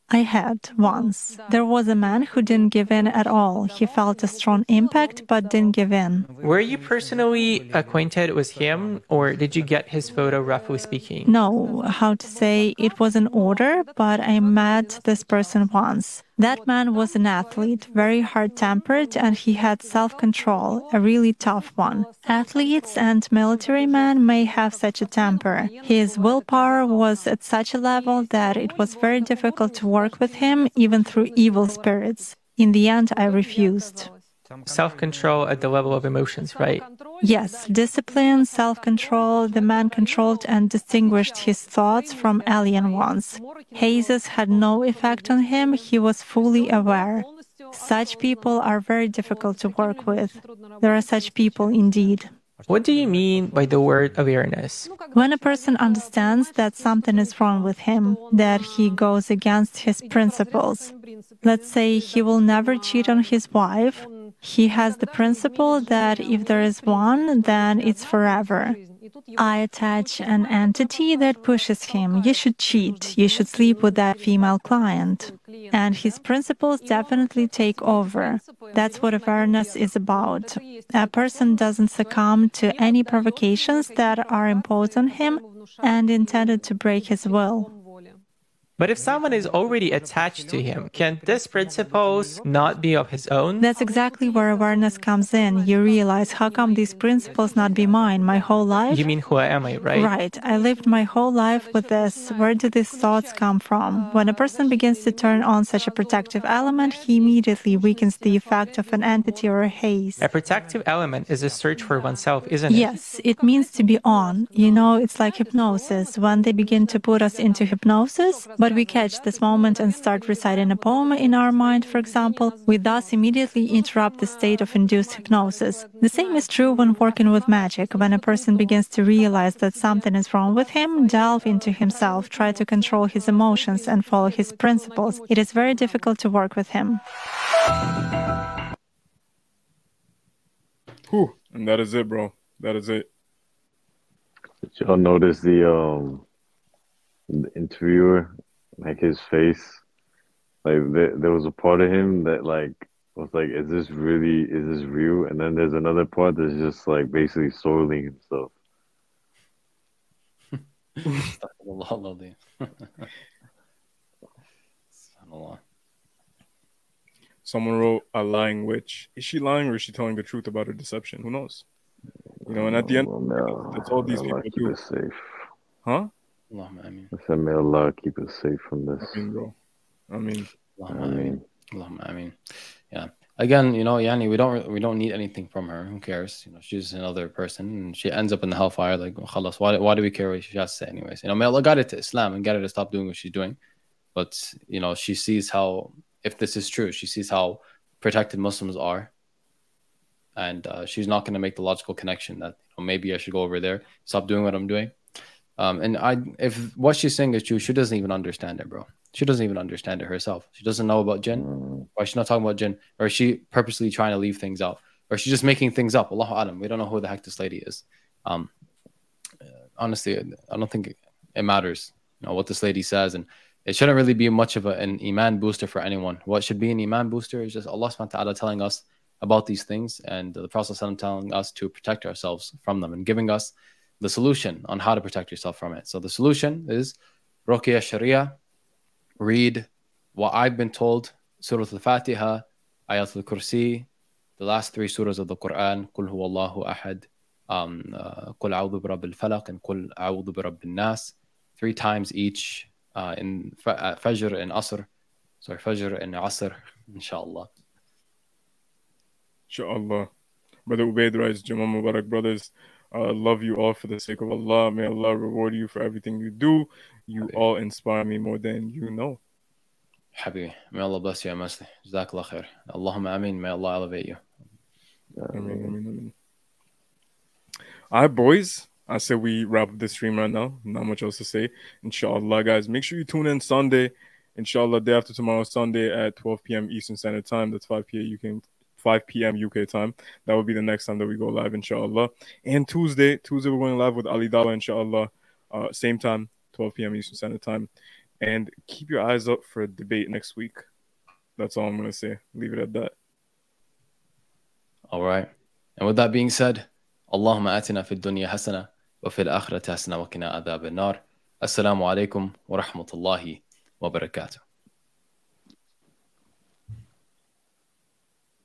Speaker 8: I had once. There was a man who didn't give in at all. He felt a strong impact but didn't give in.
Speaker 7: Were you personally acquainted with him or did you get his photo, roughly speaking?
Speaker 8: No, how to say, it was an order, but I met this person once. That man was an athlete, very hard tempered, and he had self control, a really tough one. Athletes and military men may have such a temper. His willpower was at such a level that it was very difficult to work with him, even through evil spirits. In the end, I refused.
Speaker 7: Self control at the level of emotions, right?
Speaker 8: Yes, discipline, self control. The man controlled and distinguished his thoughts from alien ones. Hazes had no effect on him, he was fully aware. Such people are very difficult to work with. There are such people indeed.
Speaker 7: What do you mean by the word awareness?
Speaker 8: When a person understands that something is wrong with him, that he goes against his principles, let's say he will never cheat on his wife, he has the principle that if there is one, then it's forever. I attach an entity that pushes him. You should cheat. You should sleep with that female client. And his principles definitely take over. That's what awareness is about. A person doesn't succumb to any provocations that are imposed on him and intended to break his will.
Speaker 7: But if someone is already attached to him, can these principles not be of his own?
Speaker 8: That's exactly where awareness comes in. You realize, how come these principles not be mine my whole life?
Speaker 7: You mean, who am I, right?
Speaker 8: Right. I lived my whole life with this. Where do these thoughts come from? When a person begins to turn on such a protective element, he immediately weakens the effect of an entity or a haze.
Speaker 7: A protective element is a search for oneself, isn't it?
Speaker 8: Yes, it means to be on. You know, it's like hypnosis. When they begin to put us into hypnosis, but we catch this moment and start reciting a poem in our mind, for example, we thus immediately interrupt the state of induced hypnosis. The same is true when working with magic. When a person begins to realize that something is wrong with him, delve into himself, try to control his emotions and follow his principles. It is very difficult to work with him.
Speaker 1: Whew. And that is it, bro. That is it.
Speaker 3: Did y'all notice the um the interviewer, like his face? Like there, there was a part of him that like was like, is this really is this real? And then there's another part that's just like basically soiling himself.
Speaker 1: Someone wrote a lying witch. Is she lying or is she telling the truth about her deception? Who knows? You know, and at the end,
Speaker 3: may-
Speaker 1: that's all these people do.
Speaker 3: safe.
Speaker 1: Huh?
Speaker 2: Allahumma ameen.
Speaker 3: I said, may Allah keep us safe from this.
Speaker 1: I mean, bro. I mean,
Speaker 2: Allahumma ameen.
Speaker 3: mean,
Speaker 2: Allahumma ameen. Yeah. Again, you know, Yani, we don't we don't need anything from her. Who cares? You know, she's another person, and she ends up in the hellfire. Like, khalas, why why do we care what she has to say, anyways? You know, may Allah guide her to Islam and get her to stop doing what she's doing. But you know, she sees how if this is true, she sees how protected Muslims are, and uh, she's not going to make the logical connection that you know, maybe I should go over there, stop doing what I'm doing. Um, and I, if what she's saying is true, she doesn't even understand it, bro. She doesn't even understand it herself. She doesn't know about jinn.
Speaker 3: mm,
Speaker 2: Why is she not talking about jinn? Or is she purposely trying to leave things out? Or is she just making things up? Allahu Alam. We don't know who the heck this lady is. Um, honestly, I don't think it, matters. You know what this lady says, and it shouldn't really be much of a, an iman booster for anyone. What should be an iman booster is just Allah Subhanahu wa Taala telling us about these things, and the Prophet telling us to protect ourselves from them, and giving us the solution on how to protect yourself from it. So the solution is Ruqya Sharia. Read what I've been told, Surah Al-Fatiha, Ayat Al-Kursi, the last three surahs of the Quran, Qul Huwallahu Ahad, um, uh, Qul A'udhu Falaq, and Qul A'udhu bi Rabbil Nas, three times each uh, in uh, Fajr and Asr. Sorry, Fajr and Asr, inshallah.
Speaker 1: inshallah. Brother Ubaid writes, Jummah Mubarak brothers, uh, love you all for the sake of Allah. May Allah reward you for everything you do. You
Speaker 2: Amen.
Speaker 1: all inspire me more than you know.
Speaker 2: Habibi, may Allah bless you, Masli. Jazakallah khair. Allahumma ameen. May Allah elevate you.
Speaker 1: I mean, I mean, I mean. All right, boys. I said we wrap up this stream right now. Not much else to say. Inshallah, guys. Make sure you tune in Sunday. Inshallah, day after tomorrow, Sunday at 12 p.m. Eastern Standard Time. That's 5 p.m. UK, 5 p.m. UK time. That will be the next time that we go live, inshallah. And Tuesday, Tuesday we're going live with Ali Dawah, inshallah. Uh, same time, 12 p.m. Eastern Standard Time. And keep your eyes up for a debate next week. That's all I'm gonna say. Leave it at that.
Speaker 2: All right. And with that being said, Allahumma atina fid dunya hasana wa fil akhirati hasana wa qina adhab an-nar. Assalamu alaikum wa rahmatullahi wa barakatuh.